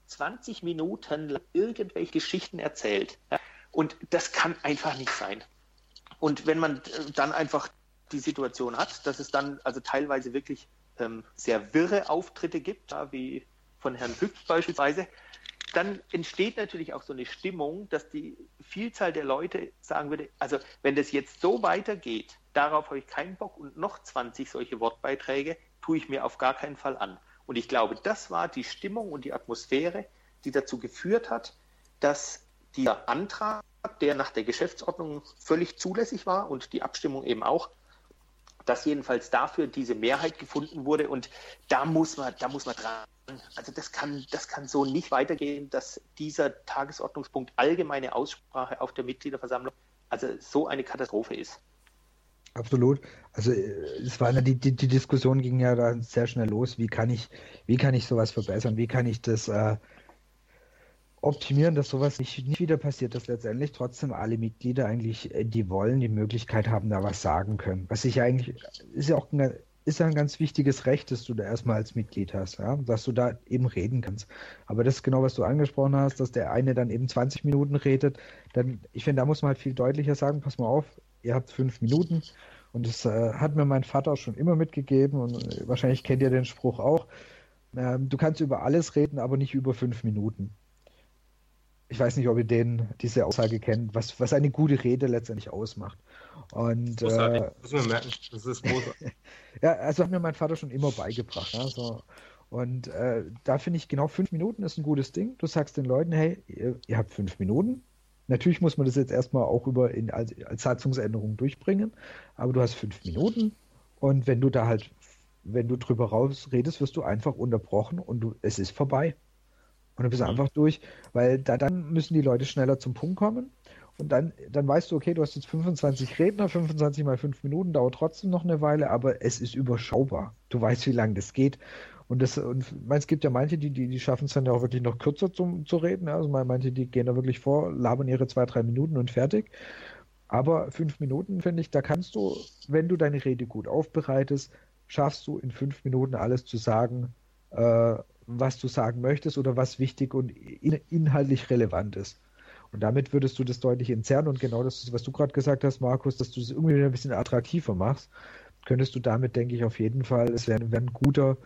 20 Minuten lang irgendwelche Geschichten erzählt. Ja. Und das kann einfach nicht sein. Und wenn man äh, dann einfach die Situation hat, dass es dann also teilweise wirklich ähm, sehr wirre Auftritte gibt, ja, wie von Herrn Hück beispielsweise, dann entsteht natürlich auch so eine Stimmung, dass die Vielzahl der Leute sagen würde, also wenn das jetzt so weitergeht, darauf habe ich keinen Bock und noch 20 solche Wortbeiträge tue ich mir auf gar keinen Fall an. Und ich glaube, das war die Stimmung und die Atmosphäre, die dazu geführt hat, dass dieser Antrag, der nach der Geschäftsordnung völlig zulässig war und die Abstimmung eben auch, dass jedenfalls dafür diese Mehrheit gefunden wurde. Und da muss man, da muss man dran. Also das kann, das kann so nicht weitergehen, dass dieser Tagesordnungspunkt allgemeine Aussprache auf der Mitgliederversammlung also so eine Katastrophe ist. Absolut. Also äh, es war die, die, die Diskussion ging ja da sehr schnell los. Wie kann ich, wie kann ich sowas verbessern? Wie kann ich das äh, optimieren, dass sowas nicht, nicht wieder passiert, dass letztendlich trotzdem alle Mitglieder eigentlich, äh, die wollen, die Möglichkeit haben, da was sagen können. Was ich eigentlich, ist ja auch ein, ist ja ein ganz wichtiges Recht, dass du da erstmal als Mitglied hast, ja, dass du da eben reden kannst. Aber das ist genau, was du angesprochen hast, dass der eine dann eben 20 Minuten redet, dann, ich finde, da muss man halt viel deutlicher sagen, pass mal auf, ihr habt fünf Minuten. Und das äh, hat mir mein Vater schon immer mitgegeben und äh, wahrscheinlich kennt ihr den Spruch auch. Ähm, du kannst über alles reden, aber nicht über fünf Minuten ich weiß nicht, ob ihr den, diese Aussage kennt, was, was eine gute Rede letztendlich ausmacht. Und, großartig, äh, müssen wir merken, das ist großartig. ja, also hat mir mein Vater schon immer beigebracht. Ja, so. Und äh, da finde ich genau fünf Minuten ist ein gutes Ding. Du sagst den Leuten, hey, ihr, ihr habt fünf Minuten. Natürlich muss man das jetzt erstmal auch über in, als, als Satzungsänderung durchbringen, aber du hast fünf Minuten und wenn du da halt, wenn du drüber rausredest, wirst du einfach unterbrochen und du, es ist vorbei. Und dann bist du einfach durch, weil da dann müssen die Leute schneller zum Punkt kommen. Und dann, dann weißt du, okay, du hast jetzt 25 Redner, 25 mal 5 Minuten, dauert trotzdem noch eine Weile, aber es ist überschaubar. Du weißt, wie lange das geht. Und, das, und es gibt ja manche, die, die, die schaffen es dann ja auch wirklich noch kürzer zum, zu reden. Also manche, die gehen da wirklich vor, labern ihre zwei, drei Minuten und fertig. Aber fünf Minuten, finde ich, da kannst du, wenn du deine Rede gut aufbereitest, schaffst du in fünf Minuten alles zu sagen, äh, was du sagen möchtest oder was wichtig und in, inhaltlich relevant ist. Und damit würdest du das deutlich entzerren und genau das, was du gerade gesagt hast, Markus, dass du es irgendwie ein bisschen attraktiver machst, könntest du damit, denke ich, auf jeden Fall, es wäre wär ein guter,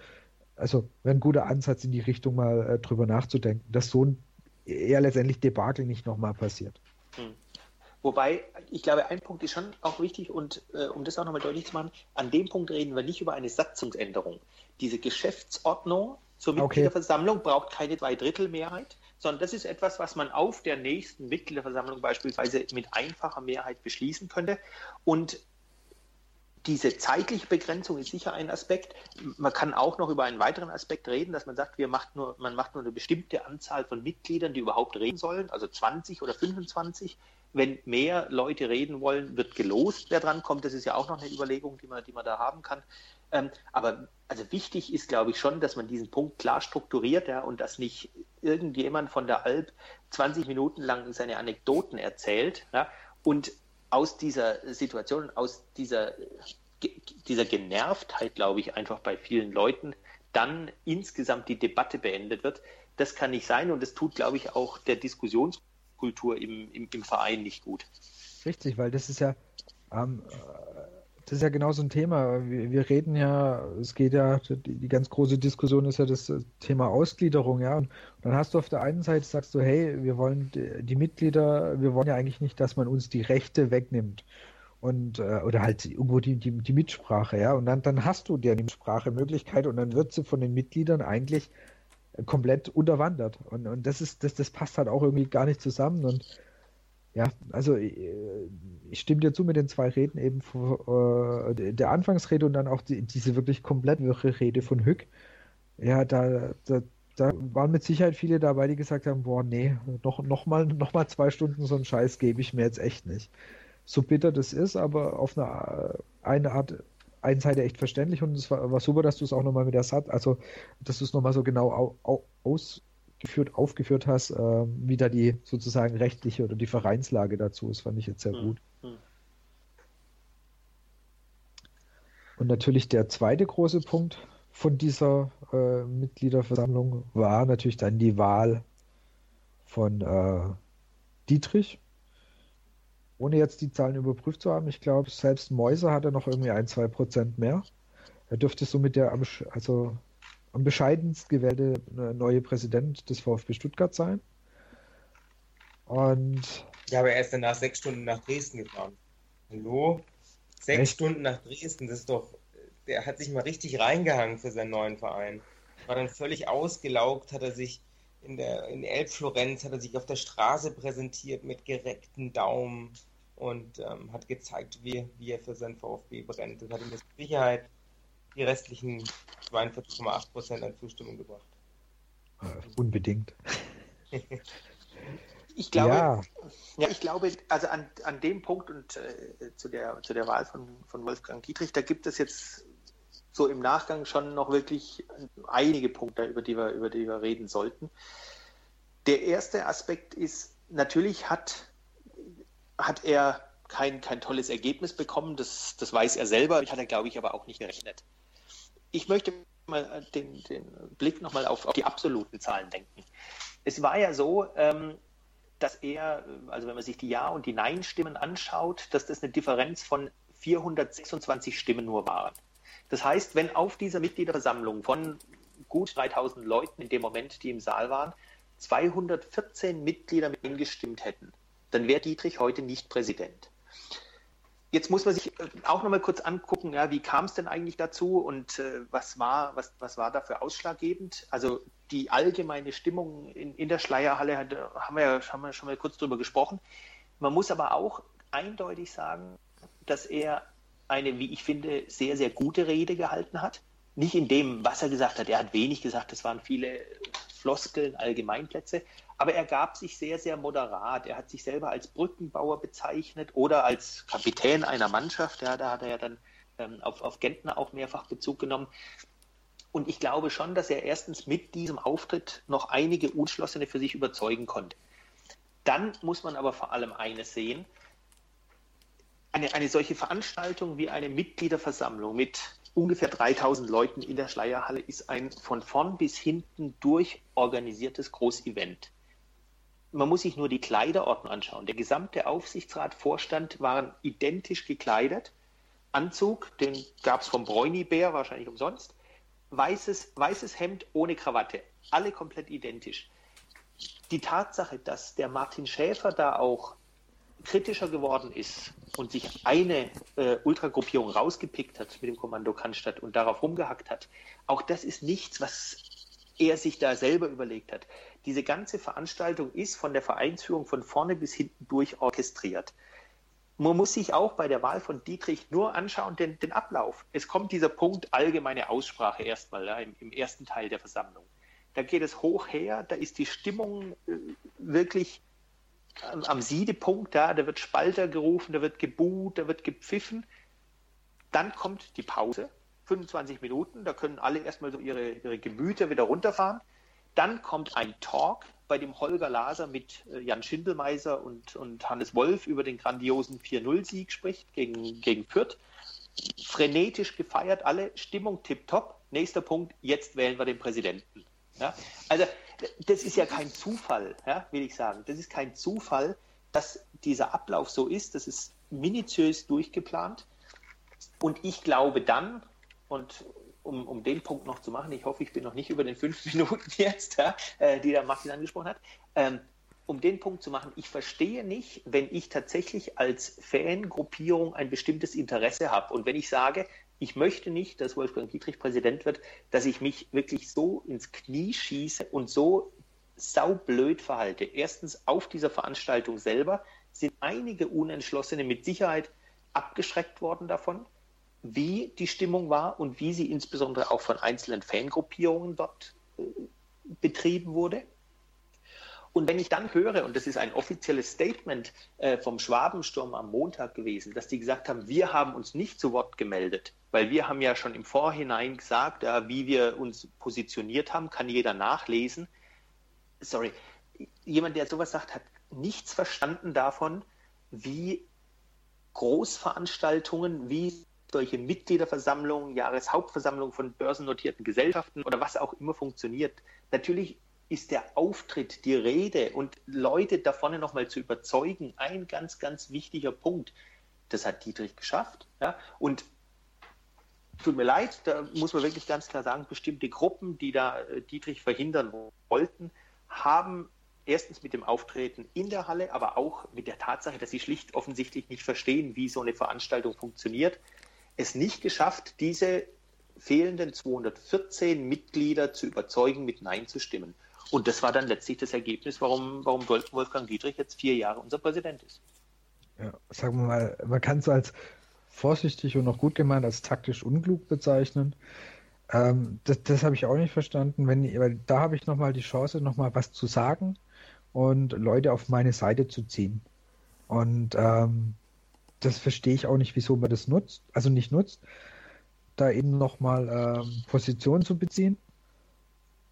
also wäre ein guter Ansatz in die Richtung mal äh, drüber nachzudenken, dass so ein eher letztendlich Debakel nicht nochmal passiert. Hm. Wobei, ich glaube, ein Punkt ist schon auch wichtig und äh, um das auch nochmal deutlich zu machen, an dem Punkt reden wir nicht über eine Satzungsänderung. Diese Geschäftsordnung zur Mitgliederversammlung okay. braucht keine Zweidrittelmehrheit, sondern das ist etwas, was man auf der nächsten Mitgliederversammlung beispielsweise mit einfacher Mehrheit beschließen könnte. Und diese zeitliche Begrenzung ist sicher ein Aspekt. Man kann auch noch über einen weiteren Aspekt reden, dass man sagt, wir macht nur, man macht nur eine bestimmte Anzahl von Mitgliedern, die überhaupt reden sollen, also 20 oder 25. Wenn mehr Leute reden wollen, wird gelost, wer dran kommt. Das ist ja auch noch eine Überlegung, die man, die man da haben kann. Ähm, aber also wichtig ist, glaube ich, schon, dass man diesen Punkt klar strukturiert ja, und dass nicht irgendjemand von der Alp 20 Minuten lang seine Anekdoten erzählt ja, und aus dieser Situation, aus dieser, dieser Genervtheit, glaube ich, einfach bei vielen Leuten dann insgesamt die Debatte beendet wird. Das kann nicht sein und das tut, glaube ich, auch der Diskussionskultur im, im, im Verein nicht gut. Richtig, weil das ist ja, ähm, das ist ja genau so ein Thema. Wir, wir, reden ja, es geht ja, die, die, ganz große Diskussion ist ja das Thema Ausgliederung, ja. Und dann hast du auf der einen Seite sagst du, hey, wir wollen die, die Mitglieder, wir wollen ja eigentlich nicht, dass man uns die Rechte wegnimmt. Und, äh, oder halt irgendwo die, die, die Mitsprache, ja. Und dann, dann hast du die Mitsprachemöglichkeit und dann wird sie von den Mitgliedern eigentlich komplett unterwandert. Und, und das ist, das, das passt halt auch irgendwie gar nicht zusammen. Und ja, also äh, ich stimme dir zu mit den zwei Reden eben äh, der Anfangsrede und dann auch die, diese wirklich komplett wirre Rede von Hück. Ja, da, da, da waren mit Sicherheit viele dabei, die gesagt haben, boah, nee, noch, noch, mal, noch mal zwei Stunden so einen Scheiß gebe ich mir jetzt echt nicht. So bitter das ist, aber auf eine, eine Art, einen Seite echt verständlich und es war, war super, dass du es auch nochmal mit der Satz, also dass du es nochmal so genau au, au, aus, geführt, aufgeführt hast, äh, wie da die sozusagen rechtliche oder die Vereinslage dazu ist, fand ich jetzt sehr hm. gut. Hm. Und natürlich der zweite große Punkt von dieser äh, Mitgliederversammlung war natürlich dann die Wahl von äh, Dietrich. Ohne jetzt die Zahlen überprüft zu haben, ich glaube, selbst Mäuser hatte noch irgendwie ein, zwei Prozent mehr. Er dürfte so mit der, also am bescheidenst gewählte äh, neue Präsident des VfB Stuttgart sein. Und. Ja, aber er ist danach sechs Stunden nach Dresden gefahren. Hallo? Sechs Echt? Stunden nach Dresden, das ist doch. Der hat sich mal richtig reingehangen für seinen neuen Verein. War dann völlig ausgelaugt, hat er sich in der in Elbflorenz hat er sich auf der Straße präsentiert mit gereckten Daumen und ähm, hat gezeigt, wie, wie er für sein VfB brennt. Das hat ihm mit Sicherheit die restlichen 42,8 Prozent an Zustimmung gebracht. Äh, unbedingt. ich glaube, ja. ja. ich glaube, also an, an dem Punkt und äh, zu, der, zu der Wahl von, von Wolfgang Dietrich, da gibt es jetzt so im Nachgang schon noch wirklich einige Punkte, über die wir, über die wir reden sollten. Der erste Aspekt ist, natürlich hat, hat er kein, kein tolles Ergebnis bekommen, das, das weiß er selber, hat er, glaube ich, aber auch nicht gerechnet. Ich möchte mal den, den Blick nochmal auf, auf die absoluten Zahlen denken. Es war ja so, ähm, dass er, also wenn man sich die Ja- und die Nein-Stimmen anschaut, dass das eine Differenz von 426 Stimmen nur waren. Das heißt, wenn auf dieser Mitgliederversammlung von gut 3000 Leuten in dem Moment, die im Saal waren, 214 Mitglieder mit ihm gestimmt hätten, dann wäre Dietrich heute nicht Präsident. Jetzt muss man sich äh, auch noch mal kurz angucken, ja, wie kam es denn eigentlich dazu und äh, was, war, was, was war dafür ausschlaggebend? Also die allgemeine Stimmung in, in der Schleierhalle hat, haben, wir ja, haben wir schon mal kurz drüber gesprochen. Man muss aber auch eindeutig sagen, dass er eine, wie ich finde, sehr, sehr gute Rede gehalten hat. Nicht in dem, was er gesagt hat. Er hat wenig gesagt, es waren viele Floskeln, Allgemeinplätze. Aber er gab sich sehr, sehr moderat. Er hat sich selber als Brückenbauer bezeichnet oder als Kapitän einer Mannschaft. Ja, da hat er ja dann ähm, auf, auf Gentner auch mehrfach Bezug genommen. Und ich glaube schon, dass er erstens mit diesem Auftritt noch einige Unschlossene für sich überzeugen konnte. Dann muss man aber vor allem eines sehen, eine, eine solche Veranstaltung wie eine Mitgliederversammlung mit ungefähr 3000 Leuten in der Schleierhalle ist ein von vorn bis hinten durchorganisiertes Großevent. Man muss sich nur die Kleiderordnung anschauen. Der gesamte Aufsichtsrat, Vorstand waren identisch gekleidet. Anzug, den gab es vom Bräunibär, wahrscheinlich umsonst. Weißes, weißes Hemd ohne Krawatte. Alle komplett identisch. Die Tatsache, dass der Martin Schäfer da auch kritischer geworden ist und sich eine äh, Ultragruppierung rausgepickt hat mit dem Kommando Cannstatt und darauf rumgehackt hat, auch das ist nichts, was er sich da selber überlegt hat. Diese ganze Veranstaltung ist von der Vereinsführung von vorne bis hinten durch orchestriert. Man muss sich auch bei der Wahl von Dietrich nur anschauen, den, den Ablauf. Es kommt dieser Punkt allgemeine Aussprache erstmal ja, im, im, ersten Teil der Versammlung. Da geht es hoch her, da ist die Stimmung äh, wirklich am Siedepunkt, da, da wird Spalter gerufen, da wird gebuht, da wird gepfiffen. Dann kommt die Pause, 25 Minuten, da können alle erstmal so ihre, ihre Gemüter wieder runterfahren. Dann kommt ein Talk, bei dem Holger Laser mit äh, Jan Schindelmeiser und, und Hannes Wolf über den grandiosen 4-0-Sieg spricht gegen, gegen Fürth. Frenetisch gefeiert, alle, Stimmung tipptopp. Nächster Punkt, jetzt wählen wir den Präsidenten. Ja? Also das ist ja kein Zufall, ja, will ich sagen. Das ist kein Zufall, dass dieser Ablauf so ist. Das ist minutiös durchgeplant. Und ich glaube dann, und um, um den Punkt noch zu machen, ich hoffe, ich bin noch nicht über den fünf Minuten jetzt, ja, äh, die der Martin angesprochen hat, ähm, um den Punkt zu machen, ich verstehe nicht, wenn ich tatsächlich als Fangruppierung ein bestimmtes Interesse habe und wenn ich sage, ich möchte nicht, dass Wolfgang Dietrich Präsident wird, dass ich mich wirklich so ins Knie schieße und so saublöd verhalte. Erstens auf dieser Veranstaltung selber sind einige Unentschlossene mit Sicherheit abgeschreckt worden davon, wie die Stimmung war und wie sie insbesondere auch von einzelnen Fangruppierungen dort äh, betrieben wurde. Und wenn ich dann höre, und das ist ein offizielles Statement äh, vom Schwabensturm am Montag gewesen, dass die gesagt haben, wir haben uns nicht zu Wort gemeldet, weil wir haben ja schon im Vorhinein gesagt, ja, wie wir uns positioniert haben, kann jeder nachlesen. Sorry, jemand, der sowas sagt, hat nichts verstanden davon, wie Großveranstaltungen, wie solche Mitgliederversammlungen, Jahreshauptversammlungen von börsennotierten Gesellschaften oder was auch immer funktioniert. Natürlich ist der Auftritt, die Rede und Leute da vorne nochmal zu überzeugen, ein ganz, ganz wichtiger Punkt. Das hat Dietrich geschafft. Ja? Und tut mir leid, da muss man wirklich ganz klar sagen, bestimmte Gruppen, die da äh, Dietrich verhindern wollten, haben erstens mit dem Auftreten in der Halle, aber auch mit der Tatsache, dass sie schlicht offensichtlich nicht verstehen, wie so eine Veranstaltung funktioniert, es nicht geschafft, diese fehlenden 214 Mitglieder zu überzeugen, mit Nein zu stimmen. Und das war dann letztlich das Ergebnis, warum, warum Wolfgang Dietrich jetzt vier Jahre unser Präsident ist. Ja, sagen wir mal, man kann es als vorsichtig und noch gut gemeint als taktisch unklug bezeichnen. Ähm, das, das habe ich auch nicht verstanden. Wenn, weil da habe ich nochmal die Chance, nochmal was zu sagen und Leute auf meine Seite zu ziehen. Und ähm, das verstehe ich auch nicht, wieso man das nutzt, also nicht nutzt, da eben nochmal ähm, Position zu beziehen.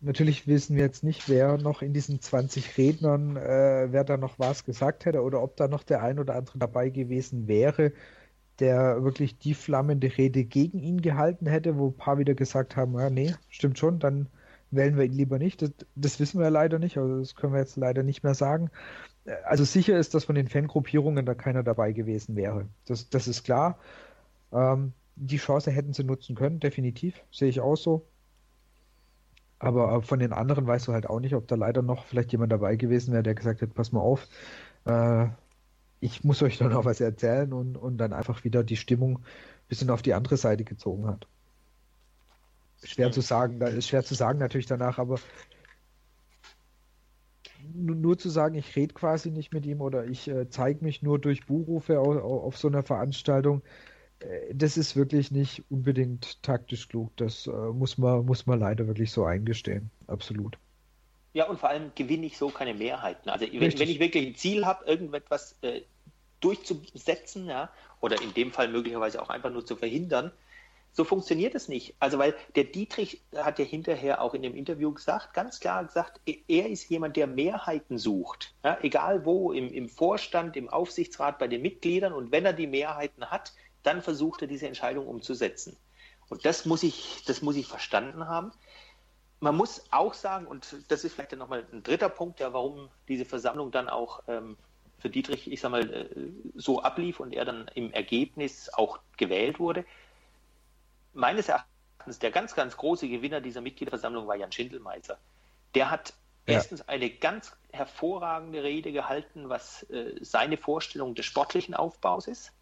Natürlich wissen wir jetzt nicht, wer noch in diesen 20 Rednern, äh, wer da noch was gesagt hätte oder ob da noch der ein oder andere dabei gewesen wäre, der wirklich die flammende Rede gegen ihn gehalten hätte, wo ein paar wieder gesagt haben, ja, nee, stimmt schon, dann wählen wir ihn lieber nicht. Das, das wissen wir leider nicht, also das können wir jetzt leider nicht mehr sagen. Also sicher ist, dass von den Fangruppierungen da keiner dabei gewesen wäre. Das, das ist klar. Ähm, die Chance hätten sie nutzen können, definitiv, sehe ich auch so. Aber von den anderen weißt du halt auch nicht, ob da leider noch vielleicht jemand dabei gewesen wäre, der gesagt hat, pass mal auf, äh, ich muss euch dann noch was erzählen und, und dann einfach wieder die Stimmung ein bisschen auf die andere Seite gezogen hat. Schwer zu sagen, da ist schwer zu sagen natürlich danach, aber nur zu sagen, ich rede quasi nicht mit ihm oder ich äh, zeige mich nur durch Buchrufe auf, auf, so einer Veranstaltung, äh, das ist wirklich nicht unbedingt taktisch klug. Das äh, muss, man, muss man leider wirklich so eingestehen. Absolut. Ja, und vor allem gewinne ich so keine Mehrheiten. Also wenn, wenn ich wirklich ein Ziel habe, irgendetwas äh, durchzusetzen, ja, oder in dem Fall möglicherweise auch einfach nur zu verhindern, so funktioniert es nicht. Also weil der Dietrich hat ja hinterher auch in dem Interview gesagt, ganz klar gesagt, er ist jemand, der Mehrheiten sucht. Ja, egal wo, im, im Vorstand, im Aufsichtsrat, bei den Mitgliedern. Und wenn er die Mehrheiten hat, dann versucht er diese Entscheidung umzusetzen. Und das muss ich, das muss ich verstanden haben man muss auch sagen, und das ist vielleicht dann nochmal ein dritter Punkt, ja, warum diese Versammlung dann auch ähm, für Dietrich, ich sag mal, äh, so ablief und er dann im Ergebnis auch gewählt wurde. Meines Erachtens der ganz, ganz große Gewinner dieser Mitgliederversammlung war Jan Schindelmeiser. Der hat ja. erstens eine ganz hervorragende Rede gehalten, was äh, seine Vorstellung des sportlichen Aufbaus ist.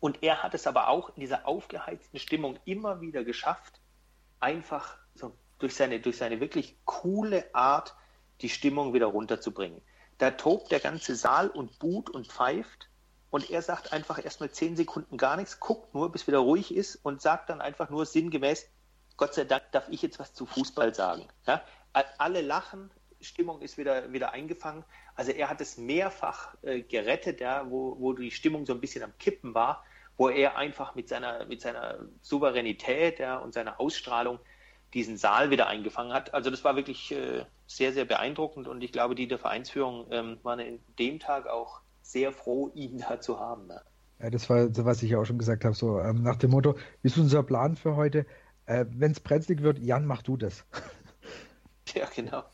Und er hat es aber auch in dieser aufgeheizten Stimmung immer wieder geschafft, einfach so durch seine, durch seine wirklich coole Art die Stimmung wieder runterzubringen. Da tobt der ganze Saal und buht und pfeift und er sagt einfach erstmal zehn Sekunden gar nichts, guckt nur, bis wieder ruhig ist und sagt dann einfach nur sinngemäß, Gott sei Dank darf ich jetzt was zu Fußball sagen. Ja? Alle lachen, Stimmung ist wieder, wieder eingefangen. Also er hat es mehrfach äh, gerettet, ja, wo, wo die Stimmung so ein bisschen am Kippen war, wo er einfach mit seiner, mit seiner Souveränität ja, und seiner Ausstrahlung diesen Saal wieder eingefangen hat. Also das war wirklich äh, sehr, sehr beeindruckend und ich glaube, die der Vereinsführung ähm, waren in dem Tag auch sehr froh, ihn da zu haben. Ne? Ja, das war so, was ich auch schon gesagt habe, so ähm, nach dem Motto, wie ist unser Plan für heute? Äh, Wenn es brenzlig wird, Jan, mach du das. ja, genau.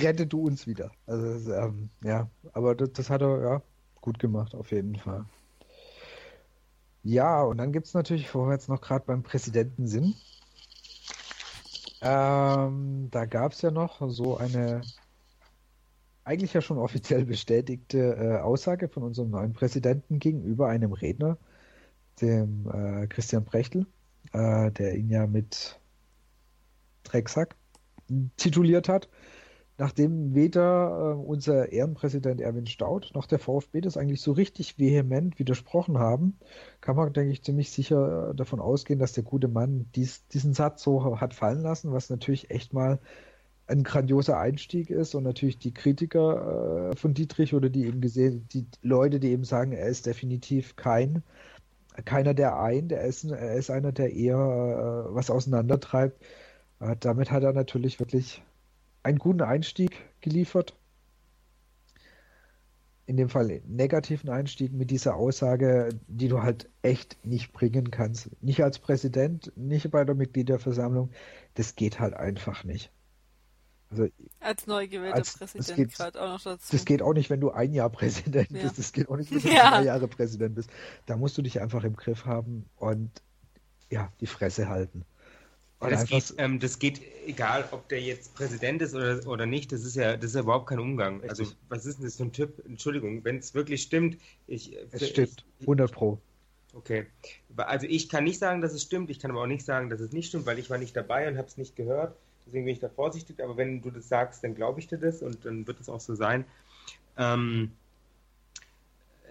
Rette du uns wieder. Also, ähm, ja, aber das, das, hat er ja gut gemacht, auf jeden Fall. Ja, und dann gibt es natürlich, wo wir jetzt noch gerade beim Präsidenten sind, ähm, da gab es ja noch so eine eigentlich ja schon offiziell bestätigte äh, Aussage von unserem neuen Präsidenten gegenüber einem Redner, dem äh, Christian Brechtel, äh, der ihn ja mit Drecksack tituliert hat nachdem weder äh, unser Ehrenpräsident Erwin Staud noch der VfB das eigentlich so richtig vehement widersprochen haben, kann man, denke ich, ziemlich sicher äh, davon ausgehen, dass der gute Mann dies, diesen Satz so hat fallen lassen, was natürlich echt mal ein grandioser Einstieg ist und natürlich die Kritiker äh, von Dietrich oder die eben gesehen, die Leute, die eben sagen, er ist definitiv kein keiner der ein, der ist, er ist einer, der eher äh, was auseinandertreibt. Äh, damit hat er natürlich wirklich einen guten Einstieg geliefert. In dem Fall negativen Einstieg mit dieser Aussage, die du halt echt nicht bringen kannst. Nicht als Präsident, nicht bei der Mitgliederversammlung. Das geht halt einfach nicht. Also, als neu gewählter als, Präsident gerade auch noch dazu. Das geht auch nicht, wenn du ein Jahr Präsident ja. bist. Das geht auch nicht, wenn du ja. drei Jahre Präsident bist. Da musst du dich einfach im Griff haben. Und ja, die Fresse halten. Das geht, ähm, das geht, egal ob der jetzt Präsident ist oder, oder nicht, das ist ja, das ist ja überhaupt kein Umgang. Also, was ist denn das für ein Typ? Entschuldigung, wenn es wirklich stimmt. Ich, es stimmt, 100 Pro. Okay. Also, ich kann nicht sagen, dass es stimmt, ich kann aber auch nicht sagen, dass es nicht stimmt, weil ich war nicht dabei und habe es nicht gehört. Deswegen bin ich da vorsichtig, aber wenn du das sagst, dann glaube ich dir das und dann wird es auch so sein. Ähm,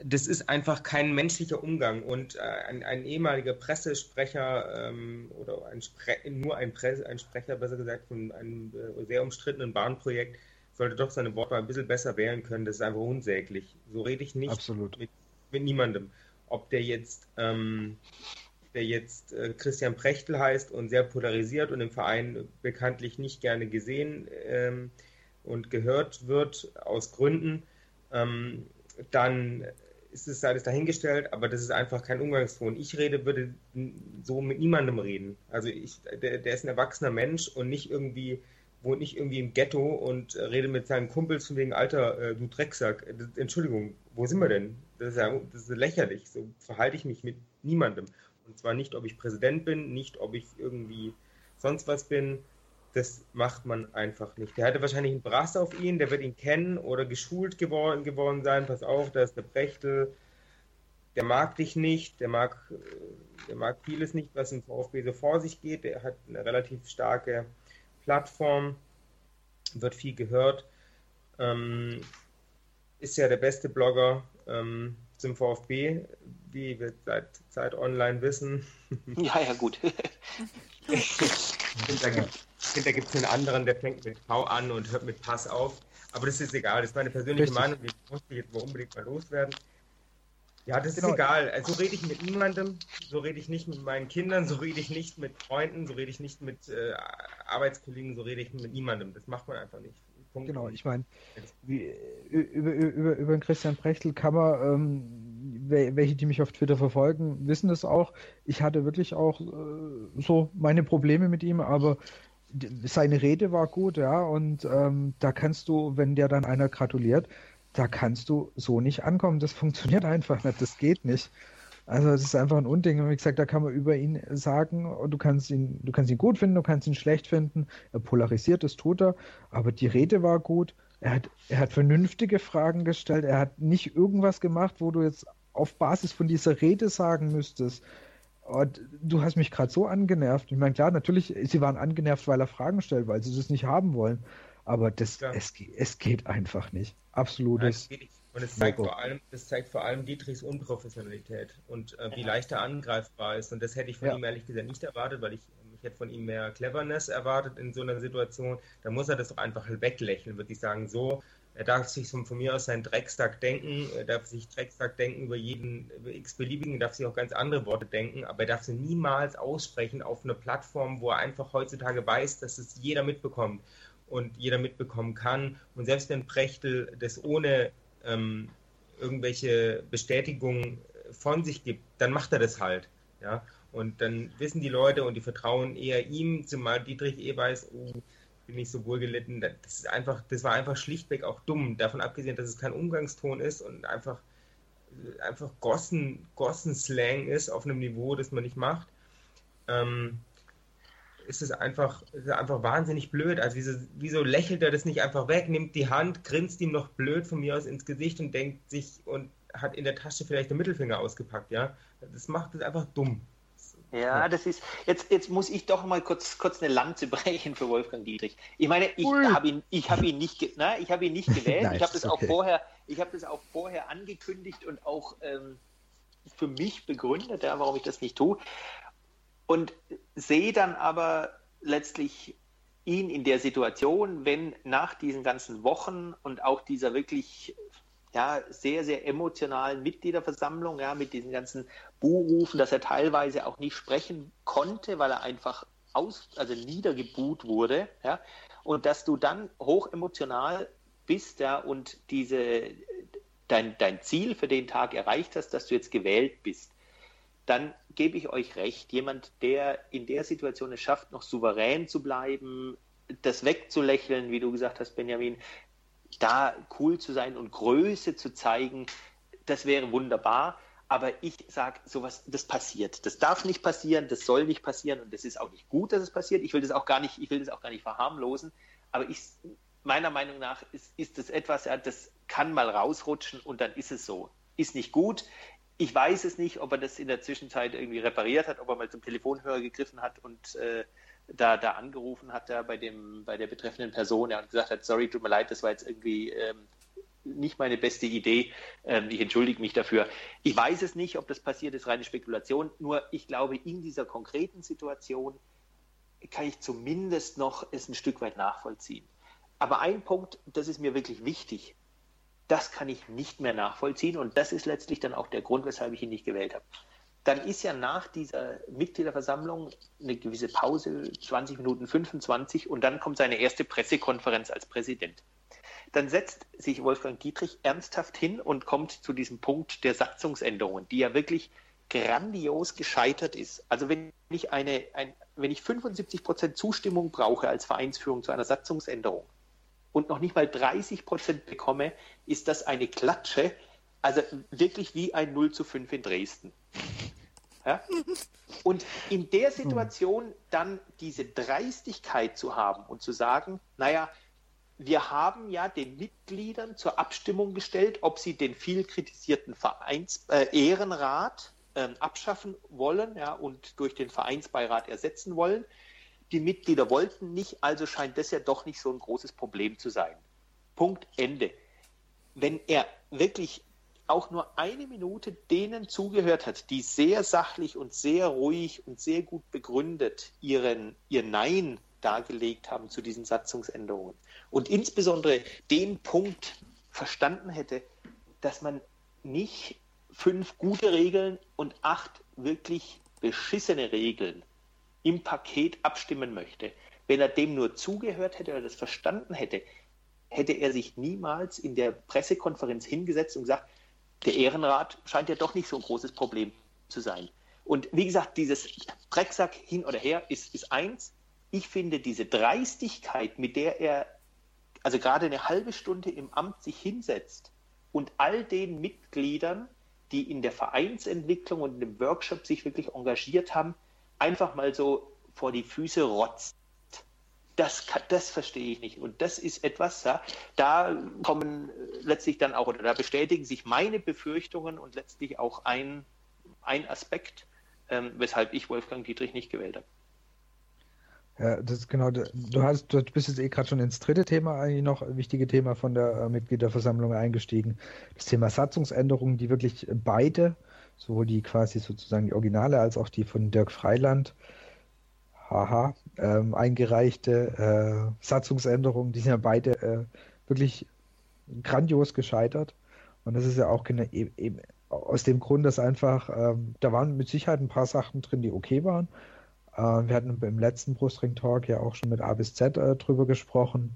das ist einfach kein menschlicher Umgang. Und äh, ein, ein, ehemaliger Pressesprecher ähm, oder ein Spre nur ein, Presse, ein, Sprecher, besser gesagt, von einem äh, sehr umstrittenen Bahnprojekt, sollte doch seine Worte ein bisschen besser wählen können. Das ist einfach unsäglich. So rede ich nicht mit, mit, niemandem. Ob der jetzt, ähm, der jetzt äh, Christian Prechtel heißt und sehr polarisiert und im Verein bekanntlich nicht gerne gesehen ähm, und gehört wird aus Gründen, ähm, dann ist es alles dahingestellt, aber das ist einfach kein Umgangston. Ich rede, würde so mit niemandem reden. Also ich, der, der ist ein erwachsener Mensch und nicht irgendwie, wohnt nicht irgendwie im Ghetto und rede mit seinen Kumpels von wegen, Alter, äh, du Drecksack. Das, Entschuldigung, wo sind wir denn? Das ist ja das ist lächerlich. So verhalte ich mich mit niemandem. Und zwar nicht, ob ich Präsident bin, nicht, ob ich irgendwie sonst was bin, das macht man einfach nicht. Der hatte wahrscheinlich einen Brass auf ihn, der wird ihn kennen oder geschult geworden, geworden sein. Pass auf, da ist der Brechtel, der mag dich nicht, der mag, der mag vieles nicht, was im VfB so vor sich geht. Der hat eine relativ starke Plattform, wird viel gehört, ähm, ist ja der beste Blogger ähm, zum VfB, wie wir seit Zeit online wissen. Ja, ja, gut. da gibt da gibt es einen anderen, der fängt mit V an und hört mit Pass auf. Aber das ist egal, das ist meine persönliche Richtig. Meinung, ich jetzt mal unbedingt mal loswerden. Ja, das genau. ist egal. Also, so rede ich mit niemandem, so rede ich nicht mit meinen Kindern, so rede ich nicht mit Freunden, so rede ich nicht mit äh, Arbeitskollegen, so rede ich mit niemandem. Das macht man einfach nicht. Punkt. Genau, ich meine, über, über, über Christian Prechtl kann man, ähm, welche, die mich auf Twitter verfolgen, wissen das auch. Ich hatte wirklich auch äh, so meine Probleme mit ihm, aber seine Rede war gut, ja, und ähm, da kannst du, wenn dir dann einer gratuliert, da kannst du so nicht ankommen. Das funktioniert einfach nicht, das geht nicht. Also es ist einfach ein Unding. Und wie gesagt, da kann man über ihn sagen, du kannst ihn, du kannst ihn gut finden, du kannst ihn schlecht finden. Er polarisiert, das tut er. Aber die Rede war gut. Er hat, er hat vernünftige Fragen gestellt. Er hat nicht irgendwas gemacht, wo du jetzt auf Basis von dieser Rede sagen müsstest, oh, du hast mich gerade so angenervt. Ich meine, klar, natürlich, sie waren angenervt, weil er Fragen stellt, weil sie das nicht haben wollen. Aber das, es, es geht einfach nicht. Absolutes. Nein, und es zeigt, vor allem, das zeigt vor allem Dietrichs Unprofessionalität und äh, wie leicht er angreifbar ist. Und das hätte ich von ja. ihm ehrlich gesagt nicht erwartet, weil ich, ich hätte von ihm mehr Cleverness erwartet in so einer Situation. Da muss er das doch einfach weglächeln, würde ich sagen. So, er darf sich von, mir aus seinen Dreckstag denken, er darf sich Dreckstag denken über jeden über x-beliebigen, darf sich auch ganz andere Worte denken, aber er darf sie niemals aussprechen auf einer Plattform, wo er einfach heutzutage weiß, dass es jeder mitbekommt und jeder mitbekommen kann. Und selbst wenn Prechtel das ohne ähm, irgendwelche Bestätigungen von sich gibt, dann macht er das halt. Ja? Und dann wissen die Leute und die vertrauen eher ihm, zumal Dietrich weiß, oh, bin nicht so wohl gelitten. Das ist einfach, das war einfach schlichtweg auch dumm. Davon abgesehen, dass es kein Umgangston ist und einfach, einfach Gossen, Gossen-Slang ist auf einem Niveau, das man nicht macht. Ähm, ist es einfach, ist einfach wahnsinnig blöd. Also wieso, wieso lächelt er das nicht einfach weg, nimmt die Hand, grinst ihm noch blöd von mir aus ins Gesicht und denkt sich und hat in der Tasche vielleicht den Mittelfinger ausgepackt, ja. Das macht es einfach dumm. Ja, das ist, jetzt, jetzt muss ich doch mal kurz, kurz eine Lanze brechen für Wolfgang Dietrich. Ich meine, ich habe ihn, ich habe ihn nicht, na, ich habe ihn nicht gewählt. nice, ich habe das okay. auch vorher, ich habe das auch vorher angekündigt und auch ähm, für mich begründet, ja, warum ich das nicht tue und sehe dann aber letztlich ihn in der Situation, wenn nach diesen ganzen Wochen und auch dieser wirklich ja, sehr, sehr emotionalen Mitgliederversammlung, ja, mit diesen ganzen Buhrufen, dass er teilweise auch nicht sprechen konnte, weil er einfach aus, also niedergebuht wurde, ja, und dass du dann hoch emotional bist, ja, und diese, dein, dein Ziel für den Tag erreicht hast, dass du jetzt gewählt bist dann gebe ich euch recht. Jemand, der in der Situation es schafft, noch souverän zu bleiben, das wegzulächeln, wie du gesagt hast, Benjamin, da cool zu sein und Größe zu zeigen, das wäre wunderbar. Aber ich sage, sowas, das passiert. Das darf nicht passieren, das soll nicht passieren und das ist auch nicht gut, dass es passiert. Ich will das auch gar nicht, ich will das auch gar nicht verharmlosen. Aber ich, meiner Meinung nach ist, ist das etwas, ja, das kann mal rausrutschen und dann ist es so. Ist nicht gut. Ich weiß es nicht, ob er das in der Zwischenzeit irgendwie repariert hat, ob er mal zum Telefonhörer gegriffen hat und äh, da, da angerufen hat, da bei, dem, bei der betreffenden Person ja, und gesagt hat, sorry, tut mir leid, das war jetzt irgendwie ähm, nicht meine beste Idee. Ähm, ich entschuldige mich dafür. Ich weiß es nicht, ob das passiert ist, reine Spekulation. Nur ich glaube, in dieser konkreten Situation kann ich zumindest noch es ein Stück weit nachvollziehen. Aber ein Punkt, das ist mir wirklich wichtig, das kann ich nicht mehr nachvollziehen und das ist letztlich dann auch der Grund, weshalb ich ihn nicht gewählt habe. Dann ist ja nach dieser Mitgliederversammlung eine gewisse Pause, 20 Minuten 25, und dann kommt seine erste Pressekonferenz als Präsident dann setzt sich Wolfgang Dietrich ernsthaft hin und kommt zu diesem Punkt der Satzungsänderungen, die ja wirklich grandios gescheitert ist. Also wenn ich eine, ein, wenn ich 75 Prozent Zustimmung brauche als Vereinsführung zu einer Satzungsänderung und noch nicht mal 30 Prozent bekomme, ist das eine Klatsche, also wirklich wie ein 0 zu 5 in Dresden. Ja? Und in der Situation dann diese Dreistigkeit zu haben und zu sagen, naja, wir haben ja den Mitgliedern zur Abstimmung gestellt, ob sie den viel kritisierten Vereins äh, Ehrenrat äh, abschaffen wollen ja, und durch den Vereinsbeirat ersetzen wollen. Die Mitglieder wollten nicht, also scheint das ja doch nicht so ein großes Problem zu sein. Punkt Ende. Wenn er wirklich auch nur eine Minute denen zugehört hat, die sehr sachlich und sehr ruhig und sehr gut begründet ihren, ihr Nein dargelegt haben zu diesen Satzungsänderungen, und insbesondere den Punkt verstanden hätte, dass man nicht fünf gute Regeln und acht wirklich beschissene Regeln im Paket abstimmen möchte. Wenn er dem nur zugehört hätte oder das verstanden hätte, hätte er sich niemals in der Pressekonferenz hingesetzt und gesagt, der Ehrenrat scheint ja doch nicht so ein großes Problem zu sein. Und wie gesagt, dieses Drecksack hin oder her ist, ist eins. Ich finde diese Dreistigkeit, mit der er also gerade eine halbe Stunde im Amt sich hinsetzt und all den Mitgliedern, die in der Vereinsentwicklung und im Workshop sich wirklich engagiert haben, einfach mal so vor die Füße rotzt. Das, das verstehe ich nicht. Und das ist etwas, ja, da kommen letztlich dann auch, oder da bestätigen sich meine Befürchtungen und letztlich auch ein, ein Aspekt, ähm, weshalb ich Wolfgang Dietrich nicht gewählt habe. Ja, das ist genau. Du hast, du bist jetzt eh gerade schon ins dritte Thema eigentlich noch wichtige Thema von der äh, Mitgliederversammlung eingestiegen. Das Thema Satzungsänderungen, die wirklich beide, sowohl die quasi sozusagen die Originale als auch die von Dirk Freiland, haha, ähm, eingereichte äh, Satzungsänderungen, die sind ja beide äh, wirklich grandios gescheitert. Und das ist ja auch keine, eben, aus dem Grund, dass einfach, ähm, da waren mit Sicherheit ein paar Sachen drin, die okay waren. Äh, wir hatten im letzten Brustring-Talk ja auch schon mit A bis Z äh, drüber gesprochen.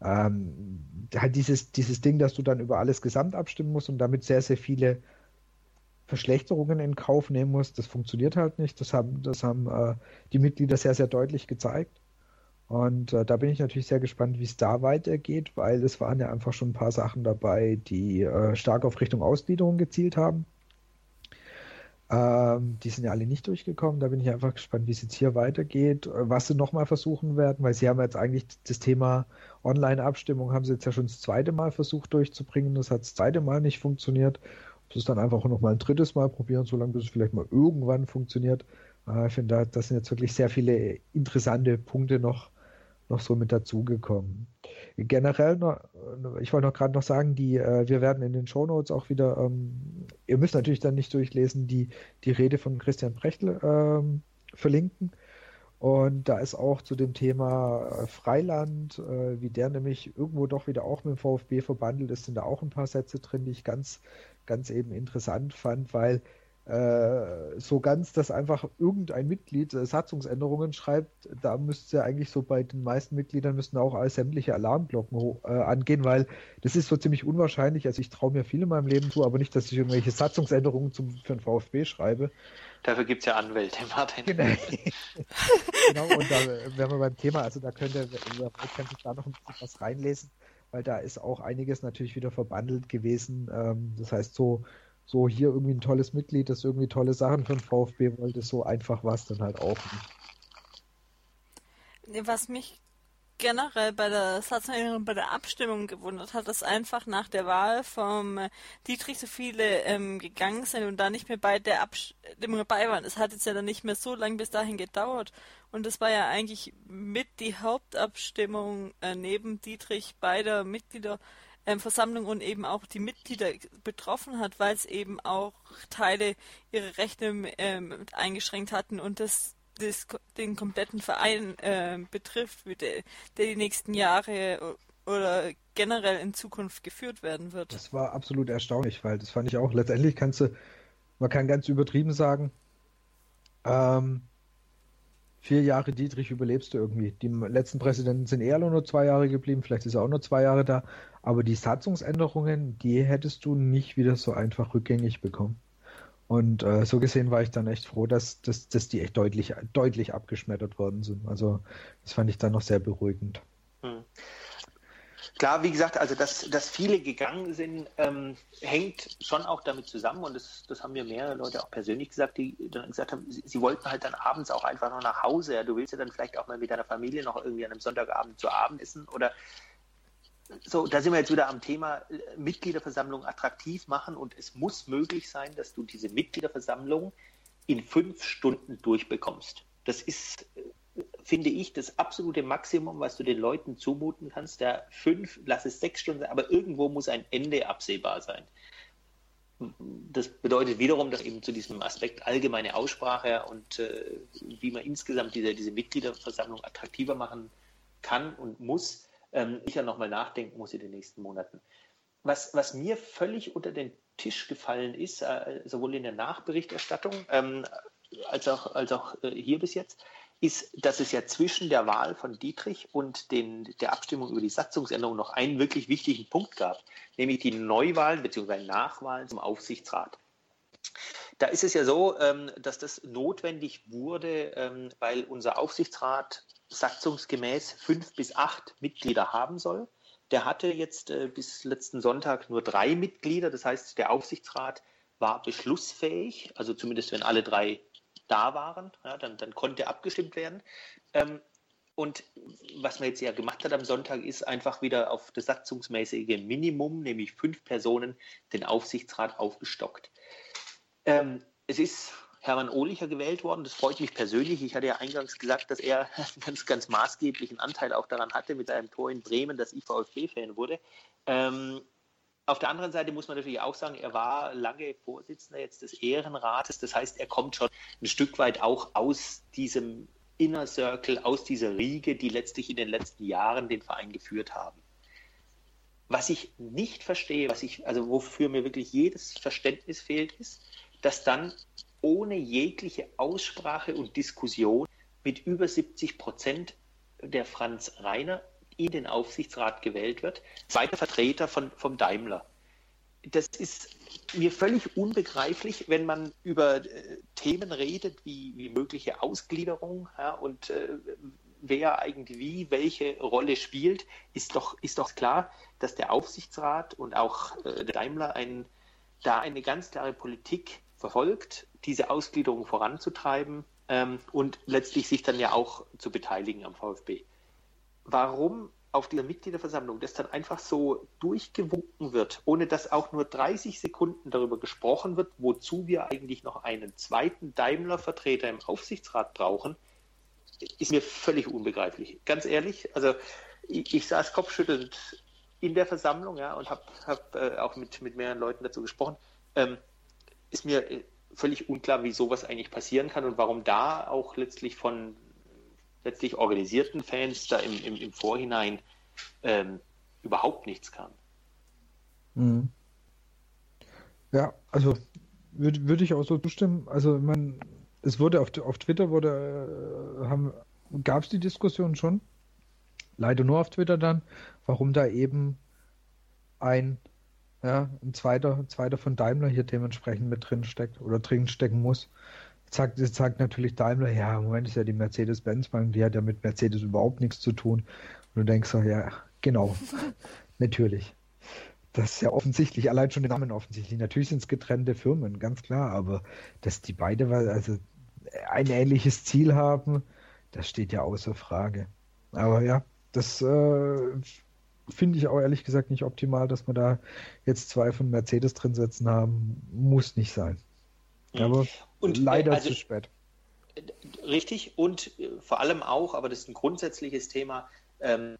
Ähm, halt dieses, dieses Ding, dass du dann über alles gesamt abstimmen musst und damit sehr, sehr viele Verschlechterungen in Kauf nehmen musst, das funktioniert halt nicht. Das haben, das haben äh, die Mitglieder sehr, sehr deutlich gezeigt. Und äh, da bin ich natürlich sehr gespannt, wie es da weitergeht, weil es waren ja einfach schon ein paar Sachen dabei, die äh, stark auf Richtung Ausgliederung gezielt haben. Ähm, die sind ja alle nicht durchgekommen. Da bin ich einfach gespannt, wie es jetzt hier weitergeht, was sie nochmal versuchen werden, weil sie haben jetzt eigentlich das Thema Online-Abstimmung, haben sie jetzt ja schon das zweite Mal versucht durchzubringen. Das hat das zweite Mal nicht funktioniert. Es dann einfach nochmal ein drittes Mal probieren, solange bis es vielleicht mal irgendwann funktioniert. Äh, ich finde, da, das sind jetzt wirklich sehr viele interessante Punkte noch, noch so mit dazugekommen. Generell noch, ich wollte noch gerade noch sagen, die, äh, wir werden in den Shownotes auch wieder, ähm, ihr müsst natürlich dann nicht durchlesen, die, die Rede von Christian Brechtel ähm, verlinken. Und da ist auch zu dem Thema äh, Freiland, äh, wie der nämlich irgendwo doch wieder auch mit dem VfB verbandelt ist, sind da auch ein paar Sätze drin, die ich ganz, ganz eben interessant fand, weil äh, so ganz, dass einfach irgendein Mitglied äh, Satzungsänderungen schreibt, da müsste ja eigentlich so bei den meisten Mitgliedern müssten auch alle sämtliche Alarmglocken äh, angehen, weil das ist so ziemlich unwahrscheinlich. Also ich traue mir viel in meinem Leben zu, aber nicht, dass ich irgendwelche Satzungsänderungen zum, für den VfB schreibe. Dafür gibt es ja Anwälte, Martin. Genau. genau, und da wären wir beim Thema, also da könnte, kann sich da noch ein bisschen was reinlesen, weil da ist auch einiges natürlich wieder verbandelt gewesen. Ähm, das heißt, so so hier irgendwie ein tolles Mitglied, das irgendwie tolle Sachen für den VfB wollte. So einfach war es dann halt auch nicht. Was mich generell bei der Satzung bei der Abstimmung gewundert hat, dass einfach nach der Wahl vom äh, Dietrich so viele ähm, gegangen sind und da nicht mehr bei der Abstimmung dabei waren. Es hat jetzt ja dann nicht mehr so lange bis dahin gedauert. Und das war ja eigentlich mit die Hauptabstimmung äh, neben Dietrich bei der Mitgliederversammlung ähm, und eben auch die Mitglieder betroffen hat, weil es eben auch Teile ihrer Rechte ähm, eingeschränkt hatten und das das, den kompletten Verein äh, betrifft, der, der die nächsten Jahre oder generell in Zukunft geführt werden wird. Das war absolut erstaunlich, weil das fand ich auch. Letztendlich kannst du, man kann ganz übertrieben sagen, ähm, vier Jahre Dietrich überlebst du irgendwie. Die letzten Präsidenten sind eher nur zwei Jahre geblieben, vielleicht ist er auch nur zwei Jahre da, aber die Satzungsänderungen, die hättest du nicht wieder so einfach rückgängig bekommen. Und äh, so gesehen war ich dann echt froh, dass, dass, dass die echt deutlich, deutlich abgeschmettert worden sind. Also das fand ich dann noch sehr beruhigend. Hm. Klar, wie gesagt, also dass, dass viele gegangen sind, ähm, hängt schon auch damit zusammen und das, das haben mir mehrere Leute auch persönlich gesagt, die dann gesagt haben, sie, sie wollten halt dann abends auch einfach noch nach Hause. Ja, du willst ja dann vielleicht auch mal mit deiner Familie noch irgendwie an einem Sonntagabend zu Abend essen oder so, da sind wir jetzt wieder am Thema äh, Mitgliederversammlung attraktiv machen und es muss möglich sein, dass du diese Mitgliederversammlung in fünf Stunden durchbekommst. Das ist, äh, finde ich, das absolute Maximum, was du den Leuten zumuten kannst. Da fünf, lass es sechs Stunden sein, aber irgendwo muss ein Ende absehbar sein. Das bedeutet wiederum, dass eben zu diesem Aspekt allgemeine Aussprache und äh, wie man insgesamt diese, diese Mitgliederversammlung attraktiver machen kann und muss, ähm, ich ja nochmal nachdenken muss in den nächsten Monaten. Was, was mir völlig unter den Tisch gefallen ist, äh, sowohl in der Nachberichterstattung ähm, als auch, als auch äh, hier bis jetzt, ist, dass es ja zwischen der Wahl von Dietrich und den, der Abstimmung über die Satzungsänderung noch einen wirklich wichtigen Punkt gab, nämlich die Neuwahlen bzw. Nachwahlen zum Aufsichtsrat. Da ist es ja so, ähm, dass das notwendig wurde, ähm, weil unser Aufsichtsrat satzungsgemäß fünf bis acht Mitglieder haben soll. Der hatte jetzt äh, bis letzten Sonntag nur drei Mitglieder. Das heißt, der Aufsichtsrat war beschlussfähig, also zumindest wenn alle drei da waren, ja, dann, dann konnte abgestimmt werden. Ähm, und was man jetzt ja gemacht hat am Sonntag, ist einfach wieder auf das satzungsmäßige Minimum, nämlich fünf Personen, den Aufsichtsrat aufgestockt. Ähm, es ist Hermann Ohlicher gewählt worden. Das freut mich persönlich. Ich hatte ja eingangs gesagt, dass er einen ganz, ganz maßgeblichen Anteil auch daran hatte mit seinem Tor in Bremen, dass ich VfB-Fan wurde. Ähm, auf der anderen Seite muss man natürlich auch sagen, er war lange Vorsitzender jetzt des Ehrenrates. Das heißt, er kommt schon ein Stück weit auch aus diesem Inner Circle, aus dieser Riege, die letztlich in den letzten Jahren den Verein geführt haben. Was ich nicht verstehe, was ich, also wofür mir wirklich jedes Verständnis fehlt, ist, dass dann ohne jegliche Aussprache und Diskussion mit über 70 Prozent der Franz Reiner in den Aufsichtsrat gewählt wird, zweiter Vertreter von, vom Daimler. Das ist mir völlig unbegreiflich, wenn man über äh, Themen redet wie, wie mögliche Ausgliederung ja, und äh, wer eigentlich wie welche Rolle spielt, ist doch, ist doch klar, dass der Aufsichtsrat und auch äh, Daimler ein, da eine ganz klare Politik verfolgt, diese Ausgliederung voranzutreiben ähm, und letztlich sich dann ja auch zu beteiligen am VfB. Warum auf dieser Mitgliederversammlung das dann einfach so durchgewunken wird, ohne dass auch nur 30 Sekunden darüber gesprochen wird, wozu wir eigentlich noch einen zweiten Daimler-Vertreter im Aufsichtsrat brauchen, ist mir völlig unbegreiflich. Ganz ehrlich, also ich, ich saß kopfschüttelnd in der Versammlung ja, und habe hab, äh, auch mit, mit mehreren Leuten dazu gesprochen. Ähm, ist mir äh, völlig unklar, wie sowas eigentlich passieren kann und warum da auch letztlich von letztlich organisierten Fans da im, im, im Vorhinein ähm, überhaupt nichts kam. Mhm. Ja, also würde würd ich auch so zustimmen. Also man, es wurde auf, auf Twitter wurde äh, gab es die Diskussion schon, leider nur auf Twitter dann, warum da eben ein ja, ein zweiter, ein zweiter von Daimler hier dementsprechend mit drin steckt oder drin stecken muss. Jetzt sagt, jetzt sagt natürlich Daimler, ja, im Moment ist ja die Mercedes-Benz-Bank, die hat ja mit Mercedes überhaupt nichts zu tun. Und du denkst so, ja, genau, natürlich. das ist ja offensichtlich, allein schon den Namen offensichtlich. Natürlich sind es getrennte Firmen, ganz klar, aber dass die beide also ein ähnliches Ziel haben, das steht ja außer Frage. Aber ja, das äh, finde ich auch ehrlich gesagt nicht optimal, dass wir da jetzt zwei von Mercedes drin sitzen haben. Muss nicht sein. Aber und, äh, leider also, zu spät. Richtig und äh, vor allem auch, aber das ist ein grundsätzliches Thema, ähm,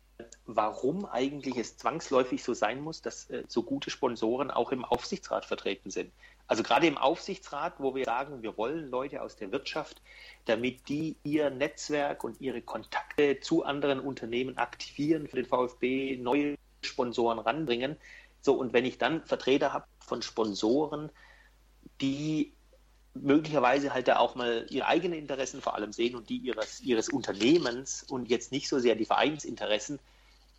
warum eigentlich es zwangsläufig so sein muss, dass äh, so gute Sponsoren auch im Aufsichtsrat vertreten sind. Also gerade im Aufsichtsrat, wo wir sagen, wir wollen Leute aus der Wirtschaft, damit die ihr Netzwerk und ihre Kontakte zu anderen Unternehmen aktivieren, für den VfB neue Sponsoren ranbringen. So, und wenn ich dann Vertreter habe von Sponsoren, die möglicherweise halt da auch mal ihre eigenen Interessen vor allem sehen und die ihres, ihres Unternehmens und jetzt nicht so sehr die Vereinsinteressen,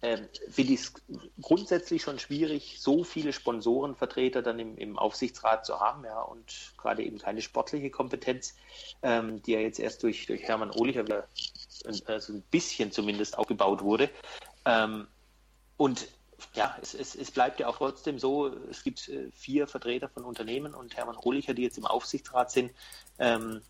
ähm, finde ich es grundsätzlich schon schwierig, so viele Sponsorenvertreter dann im, im Aufsichtsrat zu haben, ja, und gerade eben keine sportliche Kompetenz, ähm, die ja jetzt erst durch, durch Hermann Ohlicher wieder also ein bisschen zumindest aufgebaut wurde. Ähm, und ja, es, es, es, bleibt ja auch trotzdem so, es gibt äh, vier Vertreter von Unternehmen und Hermann Ohlicher, die jetzt im Aufsichtsrat sind. Ähm,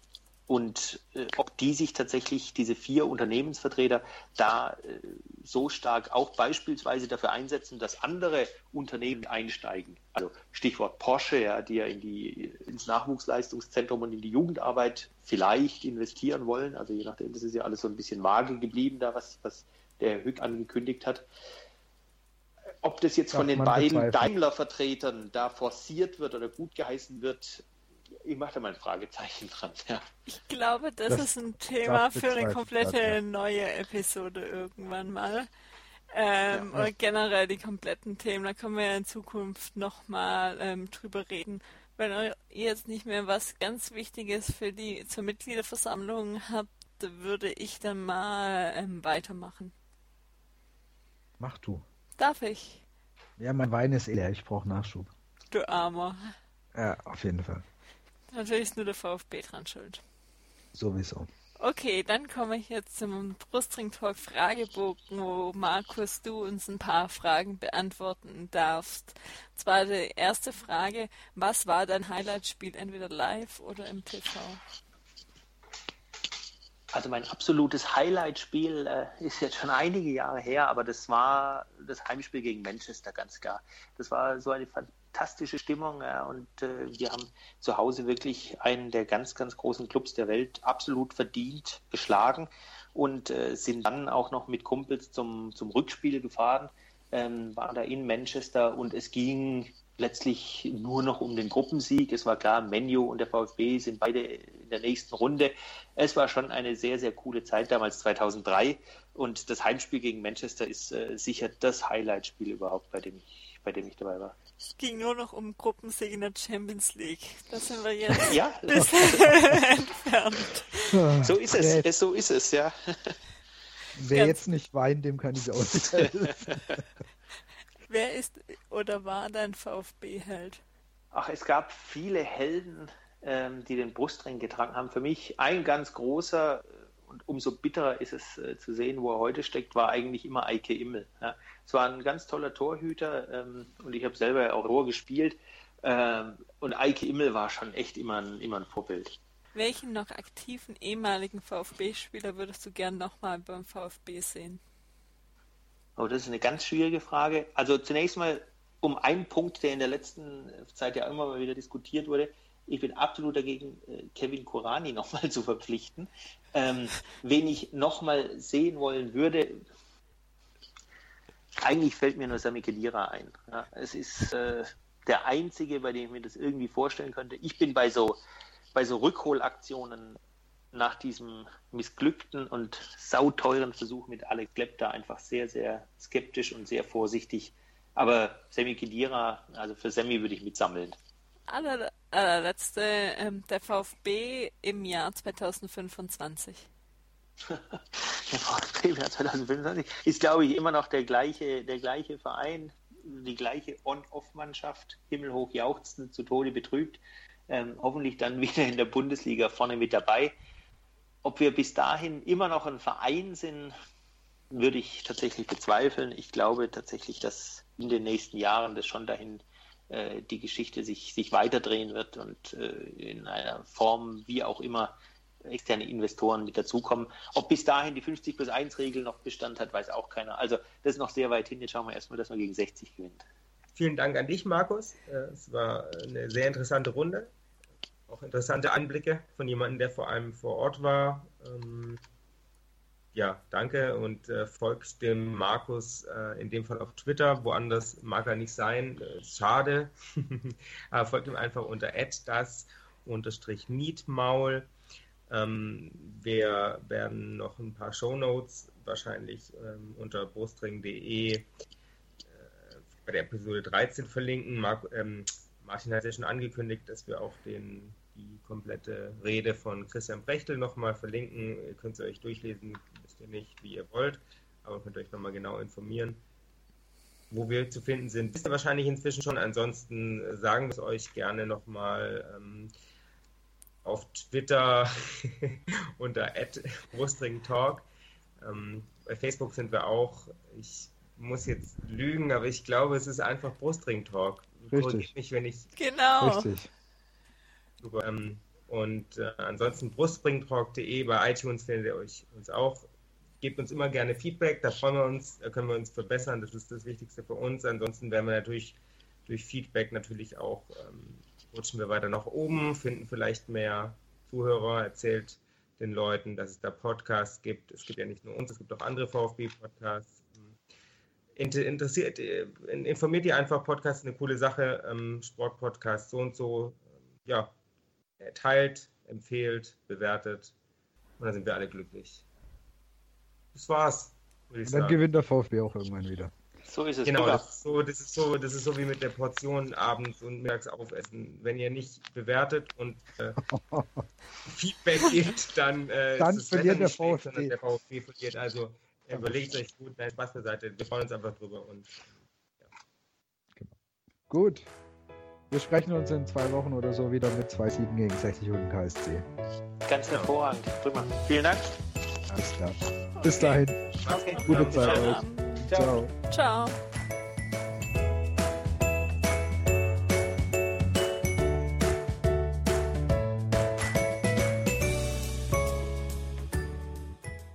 und äh, ob die sich tatsächlich, diese vier Unternehmensvertreter, da äh, so stark auch beispielsweise dafür einsetzen, dass andere Unternehmen einsteigen. Also Stichwort Porsche, ja, die ja in die, ins Nachwuchsleistungszentrum und in die Jugendarbeit vielleicht investieren wollen. Also je nachdem, das ist ja alles so ein bisschen vage geblieben, da was, was der Herr Hück angekündigt hat. Ob das jetzt von den beiden Daimler-Vertretern da forciert wird oder gut geheißen wird, ich mache da mal ein Fragezeichen dran. Ja. Ich glaube, das, das ist ein Thema für eine komplette ja. neue Episode irgendwann mal. Ähm, ja, oder generell die kompletten Themen, da können wir ja in Zukunft nochmal ähm, drüber reden. Wenn ihr jetzt nicht mehr was ganz Wichtiges für die zur Mitgliederversammlung habt, würde ich dann mal ähm, weitermachen. Mach du. Darf ich? Ja, mein Wein ist leer, ich brauche Nachschub. Du Armer. Ja, auf jeden Fall. Natürlich ist nur der VfB dran schuld. Sowieso. Okay, dann komme ich jetzt zum Brustring Talk Fragebogen, wo Markus, du uns ein paar Fragen beantworten darfst. Und zwar die erste Frage, was war dein Highlight-Spiel, entweder live oder im TV? Also mein absolutes Highlight-Spiel äh, ist jetzt schon einige Jahre her, aber das war das Heimspiel gegen Manchester ganz klar. Das war so eine fantastische Stimmung ja, und äh, wir haben zu Hause wirklich einen der ganz, ganz großen Clubs der Welt absolut verdient geschlagen und äh, sind dann auch noch mit Kumpels zum, zum Rückspiel gefahren, ähm, waren da in Manchester und es ging letztlich nur noch um den Gruppensieg. Es war klar, Menu und der VfB sind beide in der nächsten Runde. Es war schon eine sehr, sehr coole Zeit damals 2003 und das Heimspiel gegen Manchester ist äh, sicher das Highlight-Spiel überhaupt, bei dem ich, bei dem ich dabei war. Es ging nur noch um Gruppensieg in der Champions League. Da sind wir jetzt ja. entfernt. So ist es, so ist es, ja. Wer jetzt nicht weint, dem kann ich aushelfen. Wer ist oder war dein VfB-Held? Ach, es gab viele Helden, ähm, die den Brustring getragen haben. Für mich ein ganz großer und umso bitterer ist es äh, zu sehen, wo er heute steckt, war eigentlich immer Eike Immel. Ja. Es war ein ganz toller Torhüter ähm, und ich habe selber auch Rohr gespielt. Ähm, und Eike Immel war schon echt immer ein, immer ein Vorbild. Welchen noch aktiven ehemaligen VfB-Spieler würdest du gern nochmal beim VfB sehen? Oh, das ist eine ganz schwierige Frage. Also zunächst mal um einen Punkt, der in der letzten Zeit ja immer mal wieder diskutiert wurde. Ich bin absolut dagegen, äh, Kevin Kurani nochmal zu verpflichten. Ähm, wen ich nochmal sehen wollen würde, eigentlich fällt mir nur Sami Khedira ein. Ja, es ist äh, der einzige, bei dem ich mir das irgendwie vorstellen könnte. Ich bin bei so, bei so Rückholaktionen nach diesem missglückten und sauteuren Versuch mit Alex Klepp da einfach sehr, sehr skeptisch und sehr vorsichtig. Aber Sami Khedira, also für Sami würde ich mitsammeln aller, allerletzte, ähm, der VfB im Jahr 2025. ist, glaube ich, immer noch der gleiche, der gleiche Verein, die gleiche On-Off-Mannschaft, himmelhoch jauchzend, zu Tode betrübt. Ähm, hoffentlich dann wieder in der Bundesliga vorne mit dabei. Ob wir bis dahin immer noch ein Verein sind, würde ich tatsächlich bezweifeln. Ich glaube tatsächlich, dass in den nächsten Jahren das schon dahin äh, die Geschichte sich, sich weiterdrehen wird und äh, in einer Form, wie auch immer, externe Investoren mit dazukommen. Ob bis dahin die 50 plus 1 Regel noch Bestand hat, weiß auch keiner. Also das ist noch sehr weit hin. Jetzt schauen wir erstmal, dass man gegen 60 gewinnt. Vielen Dank an dich, Markus. Äh, es war eine sehr interessante Runde. Auch interessante Anblicke von jemandem, der vor allem vor Ort war. Ähm, ja, danke und äh, folgt dem Markus äh, in dem Fall auf Twitter. Woanders mag er nicht sein. Schade. Folgt ihm einfach unter das unterstrich Mietmaul. Ähm, wir werden noch ein paar Shownotes wahrscheinlich ähm, unter brustring.de äh, bei der Episode 13 verlinken. Mark, ähm, Martin hat ja schon angekündigt, dass wir auch den, die komplette Rede von Christian Brechtel nochmal verlinken. Ihr könnt es euch durchlesen, wisst ihr nicht, wie ihr wollt, aber könnt euch nochmal genau informieren. Wo wir zu finden sind, wisst ihr wahrscheinlich inzwischen schon. Ansonsten sagen wir es euch gerne nochmal. Ähm, auf Twitter unter @brustringtalk. Ähm, bei Facebook sind wir auch. Ich muss jetzt lügen, aber ich glaube, es ist einfach Brustring-Talk. Richtig. Mich, wenn ich genau. Richtig. Ähm, und äh, ansonsten brustspringtalk.de bei iTunes findet ihr euch uns auch. Gebt uns immer gerne Feedback, da freuen wir uns, da können wir uns verbessern, das ist das Wichtigste für uns. Ansonsten werden wir natürlich durch Feedback natürlich auch ähm, rutschen wir weiter nach oben, finden vielleicht mehr Zuhörer, erzählt den Leuten, dass es da Podcasts gibt. Es gibt ja nicht nur uns, es gibt auch andere VfB-Podcasts. Interessiert, äh, informiert ihr einfach, Podcast ist eine coole Sache, ähm, Sportpodcast so und so. Ja, teilt, empfehlt, bewertet und dann sind wir alle glücklich. Das war's. Und dann gewinnt der VfB auch irgendwann wieder. So ist es. Genau, das ist so, das ist so, das ist so wie mit der Portion abends und mittags aufessen. Wenn ihr nicht bewertet und äh, Feedback gebt, dann, äh, dann ist verliert der VfB. Schlecht, der VfB verliert. Also äh, überlegt euch gut, nein, Spaß beiseite. Wir freuen uns einfach drüber und ja. genau. Gut. Wir sprechen uns in zwei Wochen oder so wieder mit zwei Siegen gegen 60 und KSC. Ganz hervorragend. Prima. Vielen Dank. Alles klar. Bis dahin. Okay. Gute Zeit euch. Ciao. Ciao.